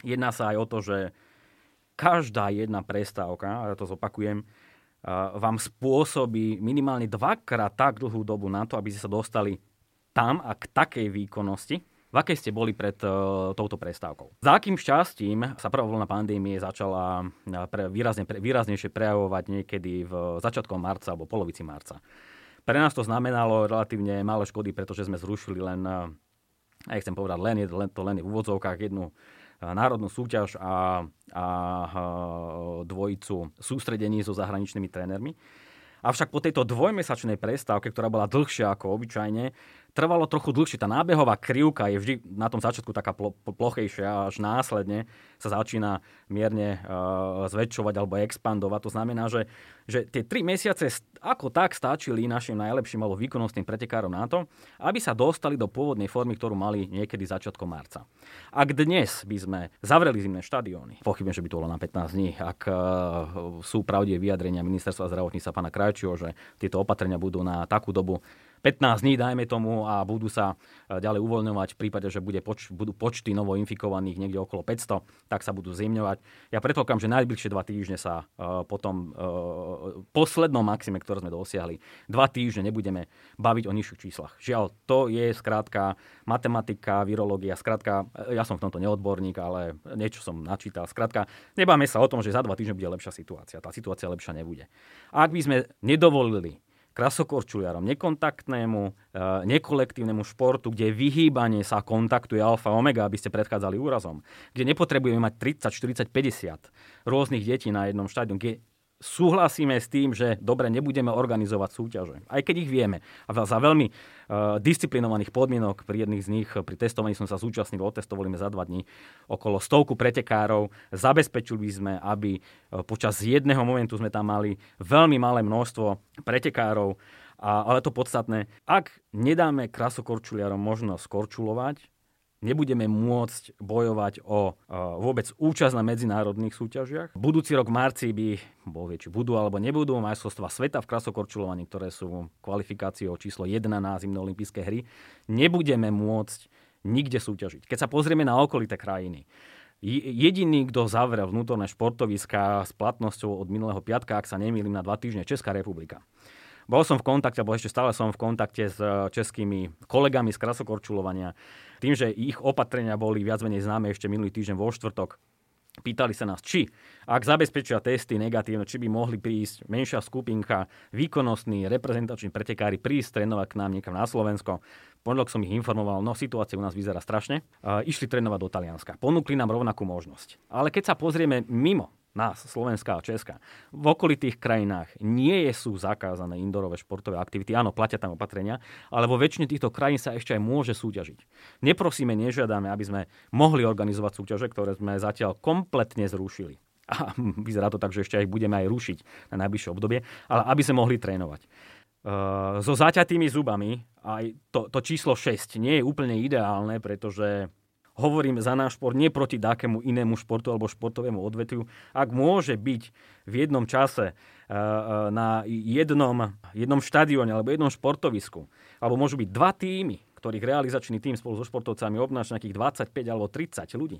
Jedná sa aj o to, že každá jedna prestávka, ja to zopakujem, vám spôsobí minimálne dvakrát tak dlhú dobu na to, aby ste sa dostali tam a k takej výkonnosti, v akej ste boli pred uh, touto prestávkou? Za akým šťastím sa prvá vlna pandémie začala e, pre, výrazne, pre, výraznejšie prejavovať niekedy v začiatkom marca alebo polovici marca? Pre nás to znamenalo relatívne malé škody, pretože sme zrušili len, ja chcem povedať len, len to len v úvodzovkách, jednu národnú súťaž a, a dvojicu sústredení so zahraničnými trénermi. Avšak po tejto dvojmesačnej prestávke, ktorá bola dlhšia ako obyčajne, trvalo trochu dlhšie. Tá nábehová krivka je vždy na tom začiatku taká pl- plochejšia a až následne sa začína mierne uh, zväčšovať alebo expandovať. To znamená, že, že tie tri mesiace ako tak stačili našim najlepším alebo výkonnostným pretekárom na to, aby sa dostali do pôvodnej formy, ktorú mali niekedy začiatkom marca. Ak dnes by sme zavreli zimné štadióny, pochybujem, že by to bolo na 15 dní, ak uh, sú pravdivé vyjadrenia ministerstva zdravotníctva pána Krajčího, že tieto opatrenia budú na takú dobu, 15 dní, dajme tomu, a budú sa e, ďalej uvoľňovať v prípade, že bude poč- budú počty novoinfikovaných niekde okolo 500, tak sa budú zimňovať. Ja predpokladám, že najbližšie dva týždne sa uh, potom uh, poslednom maxime, ktoré sme dosiahli, dva týždne nebudeme baviť o nižších číslach. Žiaľ, to je skrátka matematika, virológia, skrátka, ja som v tomto neodborník, ale niečo som načítal. Skrátka, nebáme sa o tom, že za dva týždne bude lepšia situácia. Tá situácia lepšia nebude. Ak by sme nedovolili krasokorčuliarom, nekontaktnému, e, nekolektívnemu športu, kde vyhýbanie sa kontaktuje alfa omega, aby ste predchádzali úrazom, kde nepotrebujeme mať 30, 40, 50 rôznych detí na jednom štádiu, kde súhlasíme s tým, že dobre, nebudeme organizovať súťaže. Aj keď ich vieme. A za veľmi uh, disciplinovaných podmienok, pri jedných z nich, pri testovaní som sa zúčastnil, otestovali sme za dva dní okolo stovku pretekárov. Zabezpečili sme, aby uh, počas jedného momentu sme tam mali veľmi malé množstvo pretekárov. A, ale to podstatné, ak nedáme krasokorčuliarom možnosť korčulovať, nebudeme môcť bojovať o vôbec účasť na medzinárodných súťažiach. Budúci rok v marci by, bol vie, či budú alebo nebudú, majstrovstvá sveta v krasokorčulovaní, ktoré sú kvalifikáciou číslo 1 na zimné olympijské hry, nebudeme môcť nikde súťažiť. Keď sa pozrieme na okolité krajiny, Jediný, kto zavrel vnútorné športoviska s platnosťou od minulého piatka, ak sa nemýlim, na dva týždne, Česká republika. Bol som v kontakte, alebo ešte stále som v kontakte s českými kolegami z krasokorčulovania. Tým, že ich opatrenia boli viac menej známe ešte minulý týždeň vo štvrtok, Pýtali sa nás, či ak zabezpečia testy negatívne, či by mohli prísť menšia skupinka výkonnostní reprezentační pretekári prísť trénovať k nám niekam na Slovensko. Pondelok som ich informoval, no situácia u nás vyzerá strašne. Uh, išli trénovať do Talianska. Ponúkli nám rovnakú možnosť. Ale keď sa pozrieme mimo nás, Slovenská a Česká, v okolitých krajinách nie sú zakázané indorové športové aktivity. Áno, platia tam opatrenia, ale vo väčšine týchto krajín sa ešte aj môže súťažiť. Neprosíme, nežiadame, aby sme mohli organizovať súťaže, ktoré sme zatiaľ kompletne zrušili. A (laughs) vyzerá to tak, že ešte aj budeme aj rušiť na najbližšie obdobie, ale aby sme mohli trénovať. Uh, so zaťatými zubami aj to, to číslo 6 nie je úplne ideálne, pretože hovorím za náš šport, nie proti dákemu inému športu alebo športovému odvetviu. Ak môže byť v jednom čase uh, na jednom, jednom štadióne alebo jednom športovisku, alebo môžu byť dva týmy, ktorých realizačný tým spolu so športovcami obnáša nejakých 25 alebo 30 ľudí.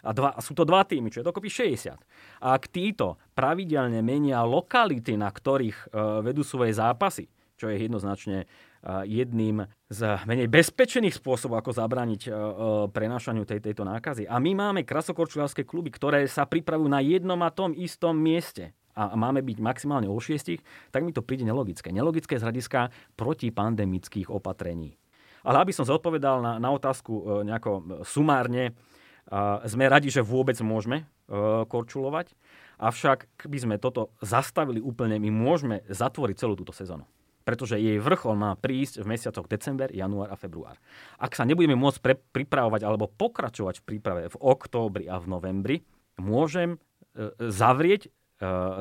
A dva, sú to dva týmy, čo je dokopy 60. A ak títo pravidelne menia lokality, na ktorých uh, vedú svoje zápasy, čo je jednoznačne jedným z menej bezpečných spôsobov, ako zabrániť e, e, prenášaniu tej, tejto nákazy. A my máme krasokorčulárske kluby, ktoré sa pripravujú na jednom a tom istom mieste a máme byť maximálne o šiestich, tak mi to príde nelogické. Nelogické z hľadiska protipandemických opatrení. Ale aby som zodpovedal na, na otázku e, nejako sumárne, sme radi, že vôbec môžeme korčulovať, avšak by sme toto zastavili úplne, my môžeme zatvoriť celú túto sezónu pretože jej vrchol má prísť v mesiacoch december, január a február. Ak sa nebudeme môcť pre, pripravovať alebo pokračovať v príprave v októbri a v novembri, môžem e, zavrieť, e,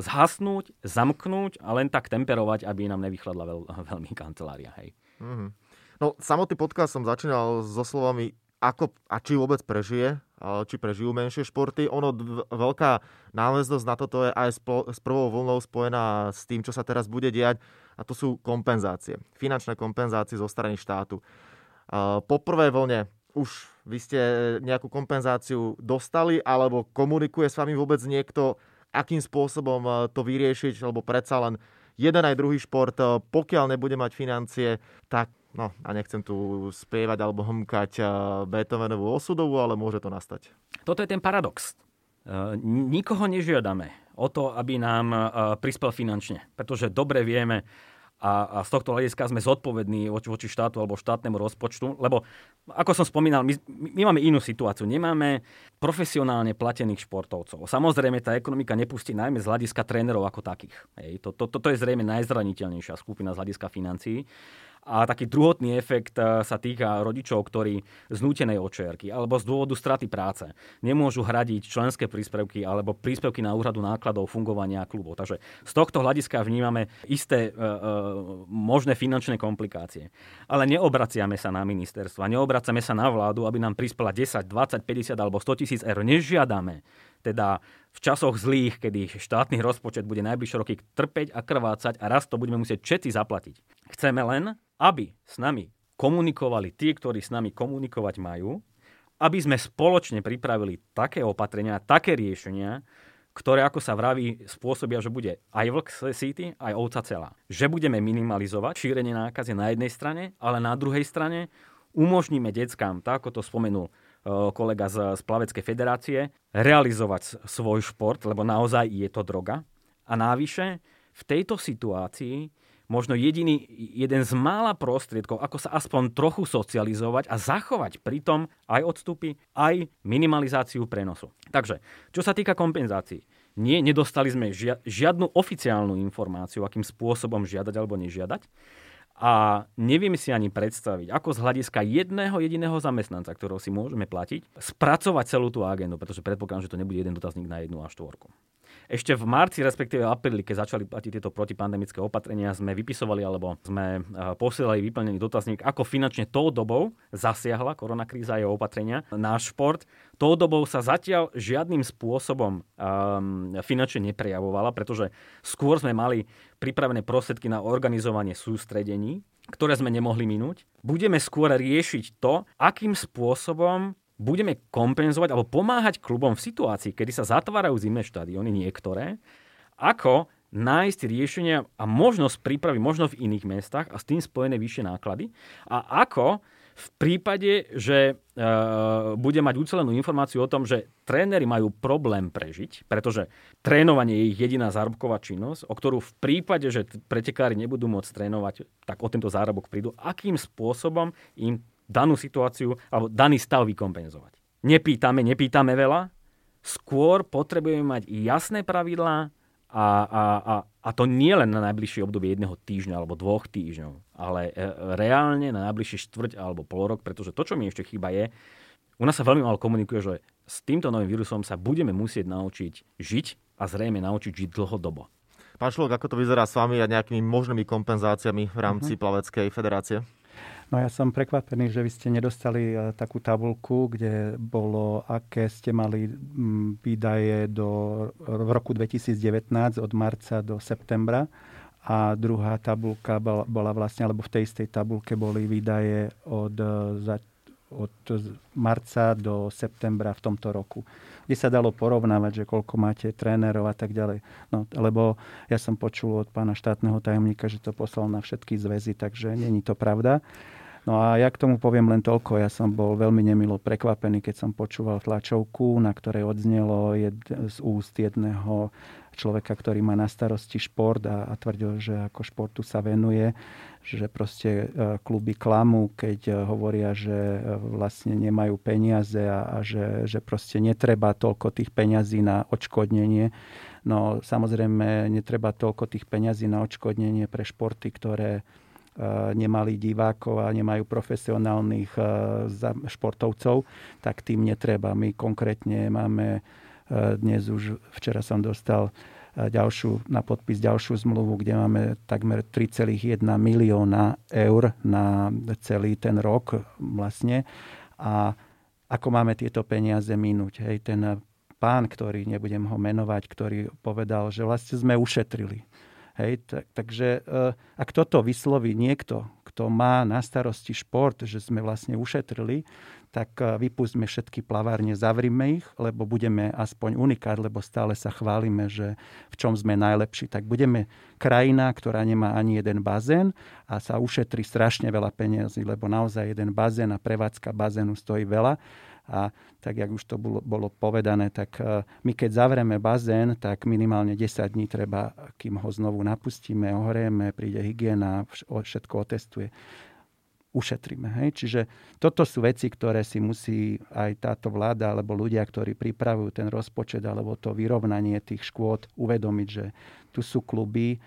zhasnúť, zamknúť a len tak temperovať, aby nám nevychladla veľ, (laughs) veľmi kancelária. Hej. Mm-hmm. No, samotný podcast som začínal so slovami ako a či vôbec prežije, či prežijú menšie športy. Ono, d- veľká náväznosť na toto je aj s prvou vlnou spojená s tým, čo sa teraz bude diať a to sú kompenzácie. Finančné kompenzácie zo strany štátu. Po prvej vlne už vy ste nejakú kompenzáciu dostali alebo komunikuje s vami vôbec niekto, akým spôsobom e, to vyriešiť, lebo predsa len jeden aj druhý šport, e, pokiaľ nebude mať financie, tak no a nechcem tu spievať alebo hmkať e, Beethovenovú osudovú, ale môže to nastať. Toto je ten paradox. Nikoho nežiadame o to, aby nám prispel finančne, pretože dobre vieme, a, a z tohto hľadiska sme zodpovední voči, voči štátu alebo štátnemu rozpočtu, lebo ako som spomínal, my, my máme inú situáciu. Nemáme profesionálne platených športovcov. Samozrejme, tá ekonomika nepustí najmä z hľadiska trénerov ako takých. Hej. To, to, toto je zrejme najzraniteľnejšia skupina z hľadiska financií. A taký druhotný efekt e, sa týka rodičov, ktorí z nútenej očerky alebo z dôvodu straty práce nemôžu hradiť členské príspevky alebo príspevky na úhradu nákladov fungovania klubov. Takže z tohto hľadiska vnímame isté e, e, možné finančné komplikácie. Ale neobraciame sa na ministerstvo, neobracame sa na vládu, aby nám prispela 10, 20, 50 alebo 100 tisíc eur. Nežiadame teda v časoch zlých, kedy štátny rozpočet bude najbližšie roky trpeť a krvácať a raz to budeme musieť všetci zaplatiť. Chceme len, aby s nami komunikovali tí, ktorí s nami komunikovať majú, aby sme spoločne pripravili také opatrenia, také riešenia, ktoré, ako sa vraví, spôsobia, že bude aj vlk city, aj ovca celá. Že budeme minimalizovať šírenie nákazy na jednej strane, ale na druhej strane umožníme deckám, tak ako to spomenul kolega z, z Plaveckej federácie, realizovať svoj šport, lebo naozaj je to droga. A návyše, v tejto situácii možno jediný, jeden z mála prostriedkov, ako sa aspoň trochu socializovať a zachovať pritom aj odstupy, aj minimalizáciu prenosu. Takže, čo sa týka kompenzácií, nie, nedostali sme žiadnu oficiálnu informáciu, akým spôsobom žiadať alebo nežiadať. A neviem si ani predstaviť, ako z hľadiska jedného jediného zamestnanca, ktorého si môžeme platiť, spracovať celú tú agendu, pretože predpokladám, že to nebude jeden dotazník na jednu a štvorku. Ešte v marci, respektíve apríli, keď začali platiť tieto protipandemické opatrenia, sme vypisovali alebo sme eh, posielali vyplnený dotazník, ako finančne tou dobou zasiahla koronakríza jeho opatrenia náš šport. Tou dobou sa zatiaľ žiadnym spôsobom um, finančne neprejavovala, pretože skôr sme mali pripravené prostriedky na organizovanie sústredení, ktoré sme nemohli minúť. Budeme skôr riešiť to, akým spôsobom budeme kompenzovať alebo pomáhať klubom v situácii, kedy sa zatvárajú zimné štadióny niektoré, ako nájsť riešenia a možnosť prípravy možno v iných mestách a s tým spojené vyššie náklady? A ako v prípade, že e, bude mať ucelenú informáciu o tom, že tréneri majú problém prežiť, pretože trénovanie je ich jediná zárobková činnosť, o ktorú v prípade, že pretekári nebudú môcť trénovať, tak o tento zárobok prídu, akým spôsobom im danú situáciu alebo daný stav vykompenzovať. Nepýtame, nepýtame veľa, skôr potrebujeme mať jasné pravidlá a, a, a, a to nie len na najbližšie obdobie jedného týždňa alebo dvoch týždňov, ale e, reálne na najbližšie štvrť alebo pol rok, pretože to, čo mi ešte chýba je, u nás sa veľmi malo komunikuje, že s týmto novým vírusom sa budeme musieť naučiť žiť a zrejme naučiť žiť dlhodobo. Pán Šlok, ako to vyzerá s vami a nejakými možnými kompenzáciami v rámci uh-huh. plaveckej federácie? No ja som prekvapený, že vy ste nedostali e, takú tabulku, kde bolo, aké ste mali výdaje do, v roku 2019 od marca do septembra a druhá tabulka bola, vlastne, alebo v tej istej tabulke boli výdaje od, e, od marca do septembra v tomto roku kde sa dalo porovnávať, že koľko máte trénerov a tak ďalej. No, lebo ja som počul od pána štátneho tajomníka, že to poslal na všetky zväzy, takže není to pravda. No a ja k tomu poviem len toľko. Ja som bol veľmi nemilo prekvapený, keď som počúval tlačovku, na ktorej odznelo jed, z úst jedného človeka, ktorý má na starosti šport a, a tvrdil, že ako športu sa venuje, že proste e, kluby klamú, keď e, hovoria, že e, vlastne nemajú peniaze a, a že, že proste netreba toľko tých peňazí na odškodnenie. No samozrejme, netreba toľko tých peňazí na odškodnenie pre športy, ktoré nemali divákov a nemajú profesionálnych športovcov, tak tým netreba. My konkrétne máme dnes už, včera som dostal ďalšiu, na podpis ďalšiu zmluvu, kde máme takmer 3,1 milióna eur na celý ten rok vlastne. A ako máme tieto peniaze minúť? Hej, ten pán, ktorý, nebudem ho menovať, ktorý povedal, že vlastne sme ušetrili Hej, tak, takže eh, ak toto vysloví niekto, kto má na starosti šport, že sme vlastne ušetrili, tak eh, vypustme všetky plavárne, zavrime ich, lebo budeme aspoň unikát, lebo stále sa chválime, že v čom sme najlepší. Tak budeme krajina, ktorá nemá ani jeden bazén a sa ušetrí strašne veľa peniazí, lebo naozaj jeden bazén a prevádzka bazénu stojí veľa a tak, jak už to bolo, bolo povedané, tak e, my keď zavrieme bazén, tak minimálne 10 dní treba, kým ho znovu napustíme, ohrieme, príde hygiena, všetko otestuje ušetríme. Hej? Čiže toto sú veci, ktoré si musí aj táto vláda alebo ľudia, ktorí pripravujú ten rozpočet alebo to vyrovnanie tých škôd uvedomiť, že tu sú kluby,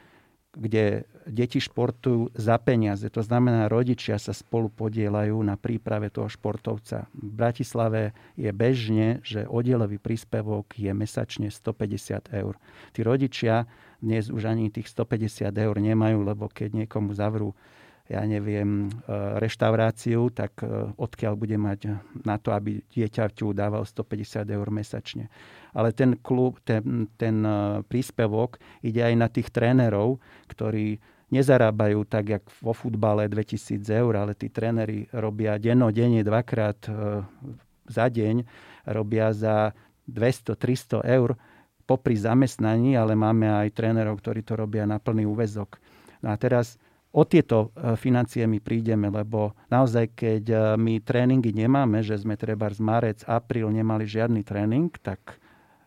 kde deti športujú za peniaze. To znamená, rodičia sa spolu podielajú na príprave toho športovca. V Bratislave je bežne, že oddielový príspevok je mesačne 150 eur. Tí rodičia dnes už ani tých 150 eur nemajú, lebo keď niekomu zavrú ja neviem, e, reštauráciu, tak e, odkiaľ bude mať na to, aby dieťaťu dával 150 eur mesačne. Ale ten, klub, ten, ten e, príspevok ide aj na tých trénerov, ktorí nezarábajú tak, jak vo futbale 2000 eur, ale tí tréneri robia denne, dvakrát za deň, robia za 200-300 eur popri zamestnaní, ale máme aj trénerov, ktorí to robia na plný úvezok. No a teraz o tieto e, financie my prídeme, lebo naozaj, keď e, my tréningy nemáme, že sme treba z marec, apríl nemali žiadny tréning, tak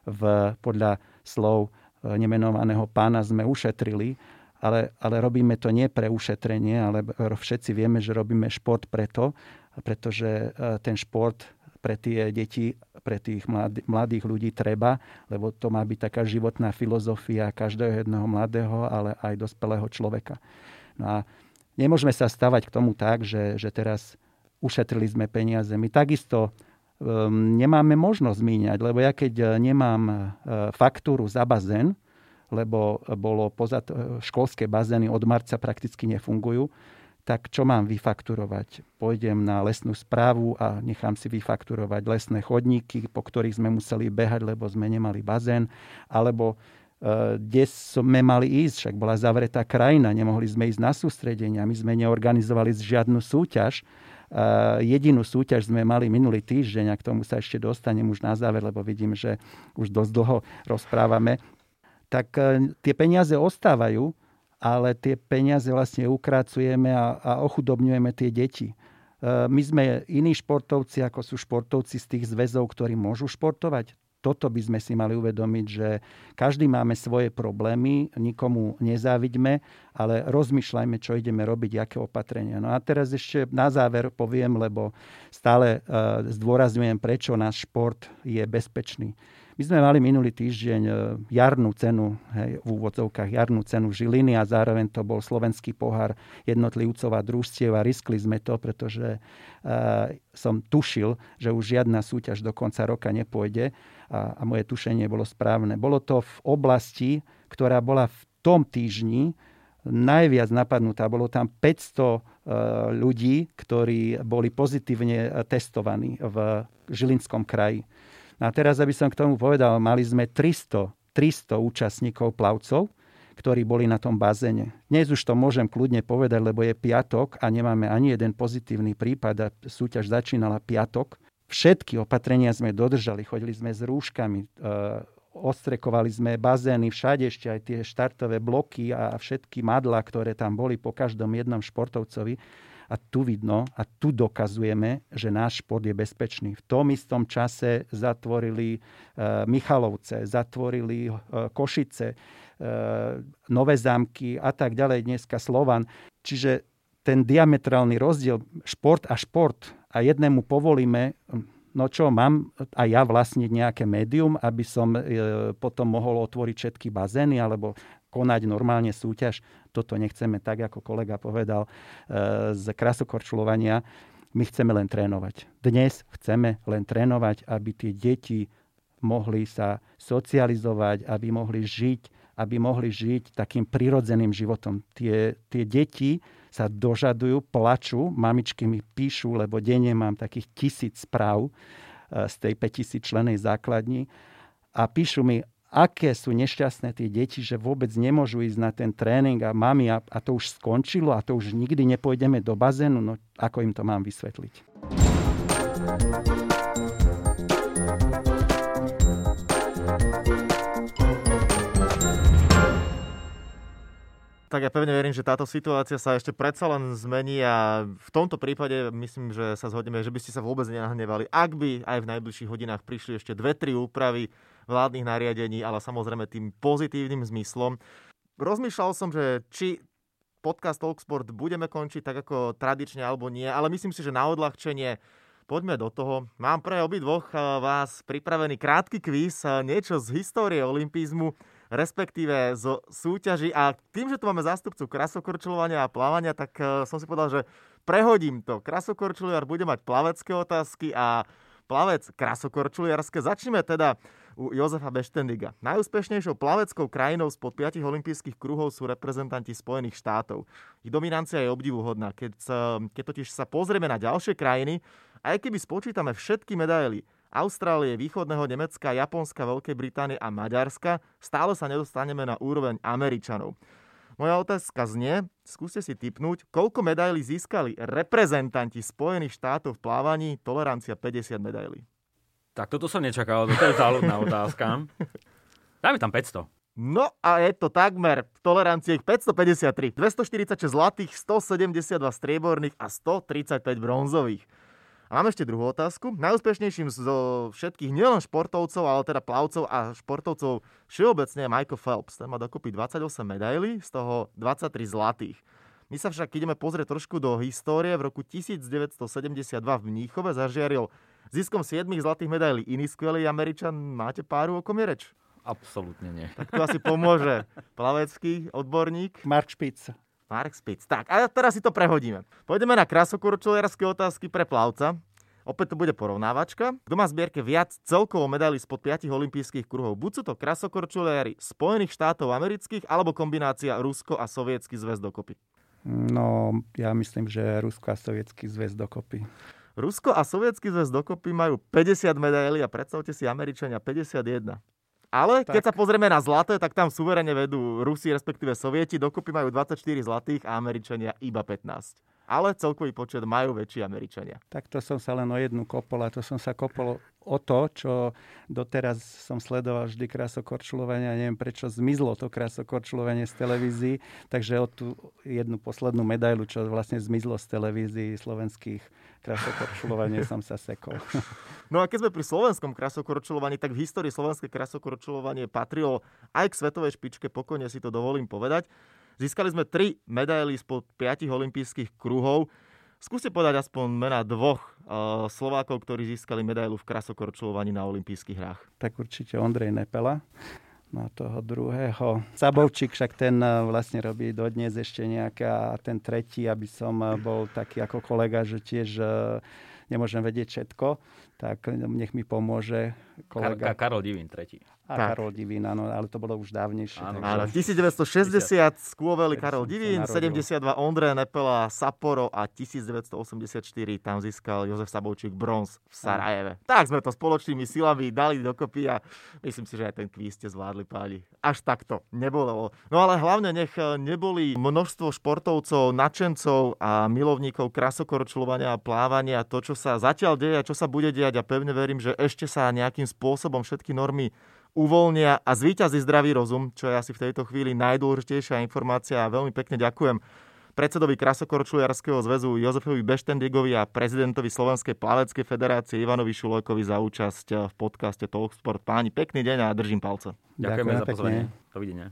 v, podľa slov e, nemenovaného pána sme ušetrili, ale, ale robíme to nie pre ušetrenie, ale všetci vieme, že robíme šport preto, pretože ten šport pre tie deti, pre tých mladých ľudí treba, lebo to má byť taká životná filozofia každého jedného mladého, ale aj dospelého človeka. No a nemôžeme sa stavať k tomu tak, že, že teraz ušetrili sme peniaze. My takisto um, nemáme možnosť míňať, lebo ja keď uh, nemám uh, faktúru za bazén, lebo bolo pozad, školské bazény od marca prakticky nefungujú, tak čo mám vyfakturovať? Pôjdem na lesnú správu a nechám si vyfakturovať lesné chodníky, po ktorých sme museli behať, lebo sme nemali bazén, alebo Eh, kde sme mali ísť, však bola zavretá krajina, nemohli sme ísť na sústredenia, my sme neorganizovali žiadnu súťaž. Eh, jedinú súťaž sme mali minulý týždeň a k tomu sa ešte dostanem už na záver, lebo vidím, že už dosť dlho rozprávame. Tak eh, tie peniaze ostávajú, ale tie peniaze vlastne ukrácujeme a, a ochudobňujeme tie deti. My sme iní športovci, ako sú športovci z tých zväzov, ktorí môžu športovať toto by sme si mali uvedomiť, že každý máme svoje problémy, nikomu nezávidme, ale rozmýšľajme, čo ideme robiť, aké opatrenia. No a teraz ešte na záver poviem, lebo stále e, zdôrazňujem, prečo náš šport je bezpečný. My sme mali minulý týždeň e, jarnú cenu, hej, v úvodzovkách jarnú cenu Žiliny a zároveň to bol slovenský pohár jednotlivcov a družstiev a riskli sme to, pretože uh, som tušil, že už žiadna súťaž do konca roka nepôjde a, a moje tušenie bolo správne. Bolo to v oblasti, ktorá bola v tom týždni najviac napadnutá. Bolo tam 500 e, ľudí, ktorí boli pozitívne testovaní v Žilinskom kraji. No a teraz, aby som k tomu povedal, mali sme 300, 300 účastníkov plavcov, ktorí boli na tom bazéne. Dnes už to môžem kľudne povedať, lebo je piatok a nemáme ani jeden pozitívny prípad a súťaž začínala piatok. Všetky opatrenia sme dodržali, chodili sme s rúškami, e, ostrekovali sme bazény, všade ešte aj tie štartové bloky a všetky madla, ktoré tam boli po každom jednom športovcovi. A tu vidno a tu dokazujeme, že náš šport je bezpečný. V tom istom čase zatvorili e, Michalovce, zatvorili e, Košice, Nové zámky a tak ďalej, dneska Slovan. Čiže ten diametrálny rozdiel šport a šport a jednému povolíme no čo, mám aj ja vlastniť nejaké médium, aby som e, potom mohol otvoriť všetky bazény alebo konať normálne súťaž. Toto nechceme, tak ako kolega povedal, e, z krasokorčulovania. My chceme len trénovať. Dnes chceme len trénovať, aby tie deti mohli sa socializovať, aby mohli žiť, aby mohli žiť takým prirodzeným životom. Tie, tie deti sa dožadujú, plačú, mamičky mi píšu, lebo denne mám takých tisíc správ e, z tej 5000 členej základni a píšu mi, aké sú nešťastné tie deti, že vôbec nemôžu ísť na ten tréning a mami, a, a to už skončilo a to už nikdy nepôjdeme do bazénu, no ako im to mám vysvetliť? Tak ja pevne verím, že táto situácia sa ešte predsa len zmení a v tomto prípade myslím, že sa zhodneme, že by ste sa vôbec nenahnevali, ak by aj v najbližších hodinách prišli ešte dve, tri úpravy vládnych nariadení, ale samozrejme tým pozitívnym zmyslom. Rozmýšľal som, že či podcast Talksport budeme končiť tak ako tradične alebo nie, ale myslím si, že na odľahčenie poďme do toho. Mám pre obidvoch eh, vás pripravený krátky kvíz, eh, niečo z histórie olympizmu respektíve zo súťaži. A tým, že tu máme zástupcu krasokorčulovania a plávania, tak uh, som si povedal, že prehodím to. Krasokorčuliar bude mať plavecké otázky a plavec krasokorčuliarské. Začneme teda u Jozefa Beštendiga. Najúspešnejšou plaveckou krajinou spod 5 olympijských kruhov sú reprezentanti Spojených štátov. Ich dominancia je obdivuhodná. Keď, sa, keď totiž sa pozrieme na ďalšie krajiny, aj keby spočítame všetky medaily, Austrálie, východného Nemecka, Japonska, Veľkej Británie a Maďarska, stále sa nedostaneme na úroveň Američanov. Moja otázka znie, skúste si typnúť, koľko medailí získali reprezentanti Spojených štátov v plávaní, tolerancia 50 medailí. Tak toto som nečakal, to je záľudná (laughs) otázka. Dajme tam 500. No a je to takmer tolerancie 553. 246 zlatých, 172 strieborných a 135 bronzových. A mám ešte druhú otázku. Najúspešnejším zo všetkých nielen športovcov, ale teda plavcov a športovcov všeobecne je Michael Phelps. Ten má dokopy 28 medailí, z toho 23 zlatých. My sa však ideme pozrieť trošku do histórie. V roku 1972 v Mníchove zažiaril ziskom 7 zlatých medailí iný skvelý Američan. Máte páru, o kom je reč? Absolútne nie. Tak to asi pomôže (laughs) plavecký odborník. Mark Spitz. Mark Spitz. Tak, a teraz si to prehodíme. Pôjdeme na krasokorčuliarské otázky pre plavca. Opäť to bude porovnávačka. Kto má zbierke viac celkovo medailí spod 5 olympijských kruhov? Buď sú to krasokorčuliari Spojených štátov amerických, alebo kombinácia Rusko a Sovietský zväz dokopy? No, ja myslím, že Rusko a Sovietský zväz dokopy. Rusko a Sovietský zväz dokopy majú 50 medailí a predstavte si Američania 51. Ale tak. keď sa pozrieme na zlaté, tak tam suverene vedú Rusi, respektíve Sovieti, dokopy majú 24 zlatých a Američania iba 15. Ale celkový počet majú väčší Američania. Tak to som sa len o jednu kopol a to som sa kopol o to, čo doteraz som sledoval vždy krasokorčulovanie a neviem prečo zmizlo to krasokorčulovanie z televízií, takže o tú jednu poslednú medailu, čo vlastne zmizlo z televízií slovenských krasokorčulovanie (laughs) som sa sekol. (laughs) No a keď sme pri slovenskom krasokorčulovaní, tak v histórii slovenské krasokorčulovanie patrilo aj k svetovej špičke, pokojne si to dovolím povedať. Získali sme tri medaily spod piatich olympijských kruhov. Skúste povedať aspoň mena dvoch uh, Slovákov, ktorí získali medailu v krasokorčulovaní na olympijských hrách. Tak určite Ondrej Nepela. No toho druhého. Sabovčík však ten uh, vlastne robí dodnes ešte nejaká, ten tretí, aby som uh, bol taký ako kolega, že tiež nemôžem vedieť všetko, tak nech mi pomôže kolega. Kar- Karol Divín, tretí. A tak. Karol Divín, áno, ale to bolo už dávnejšie. Áno, takže... 1960 skôveli Karol Divín, 72 Ondrej Nepela, Sapporo a 1984 tam získal Jozef Sabovčík bronz v Sarajeve. Áno. Tak sme to spoločnými silami dali dokopy a myslím si, že aj ten kvíz ste zvládli páni. Až takto nebolo. No ale hlavne nech neboli množstvo športovcov, nadšencov a milovníkov krasokorčulovania a plávania to, čo sa zatiaľ deje a čo sa bude diať a pevne verím, že ešte sa nejakým spôsobom všetky normy uvoľnia a zvíťazí zdravý rozum, čo je asi v tejto chvíli najdôležitejšia informácia a veľmi pekne ďakujem predsedovi Krasokorčuliarského zväzu Jozefovi Beštendigovi a prezidentovi Slovenskej plaveckej federácie Ivanovi Šulojkovi za účasť v podcaste Talksport. Páni, pekný deň a držím palce. Ďakujeme Ďakujem za pozvanie. Dovidenia.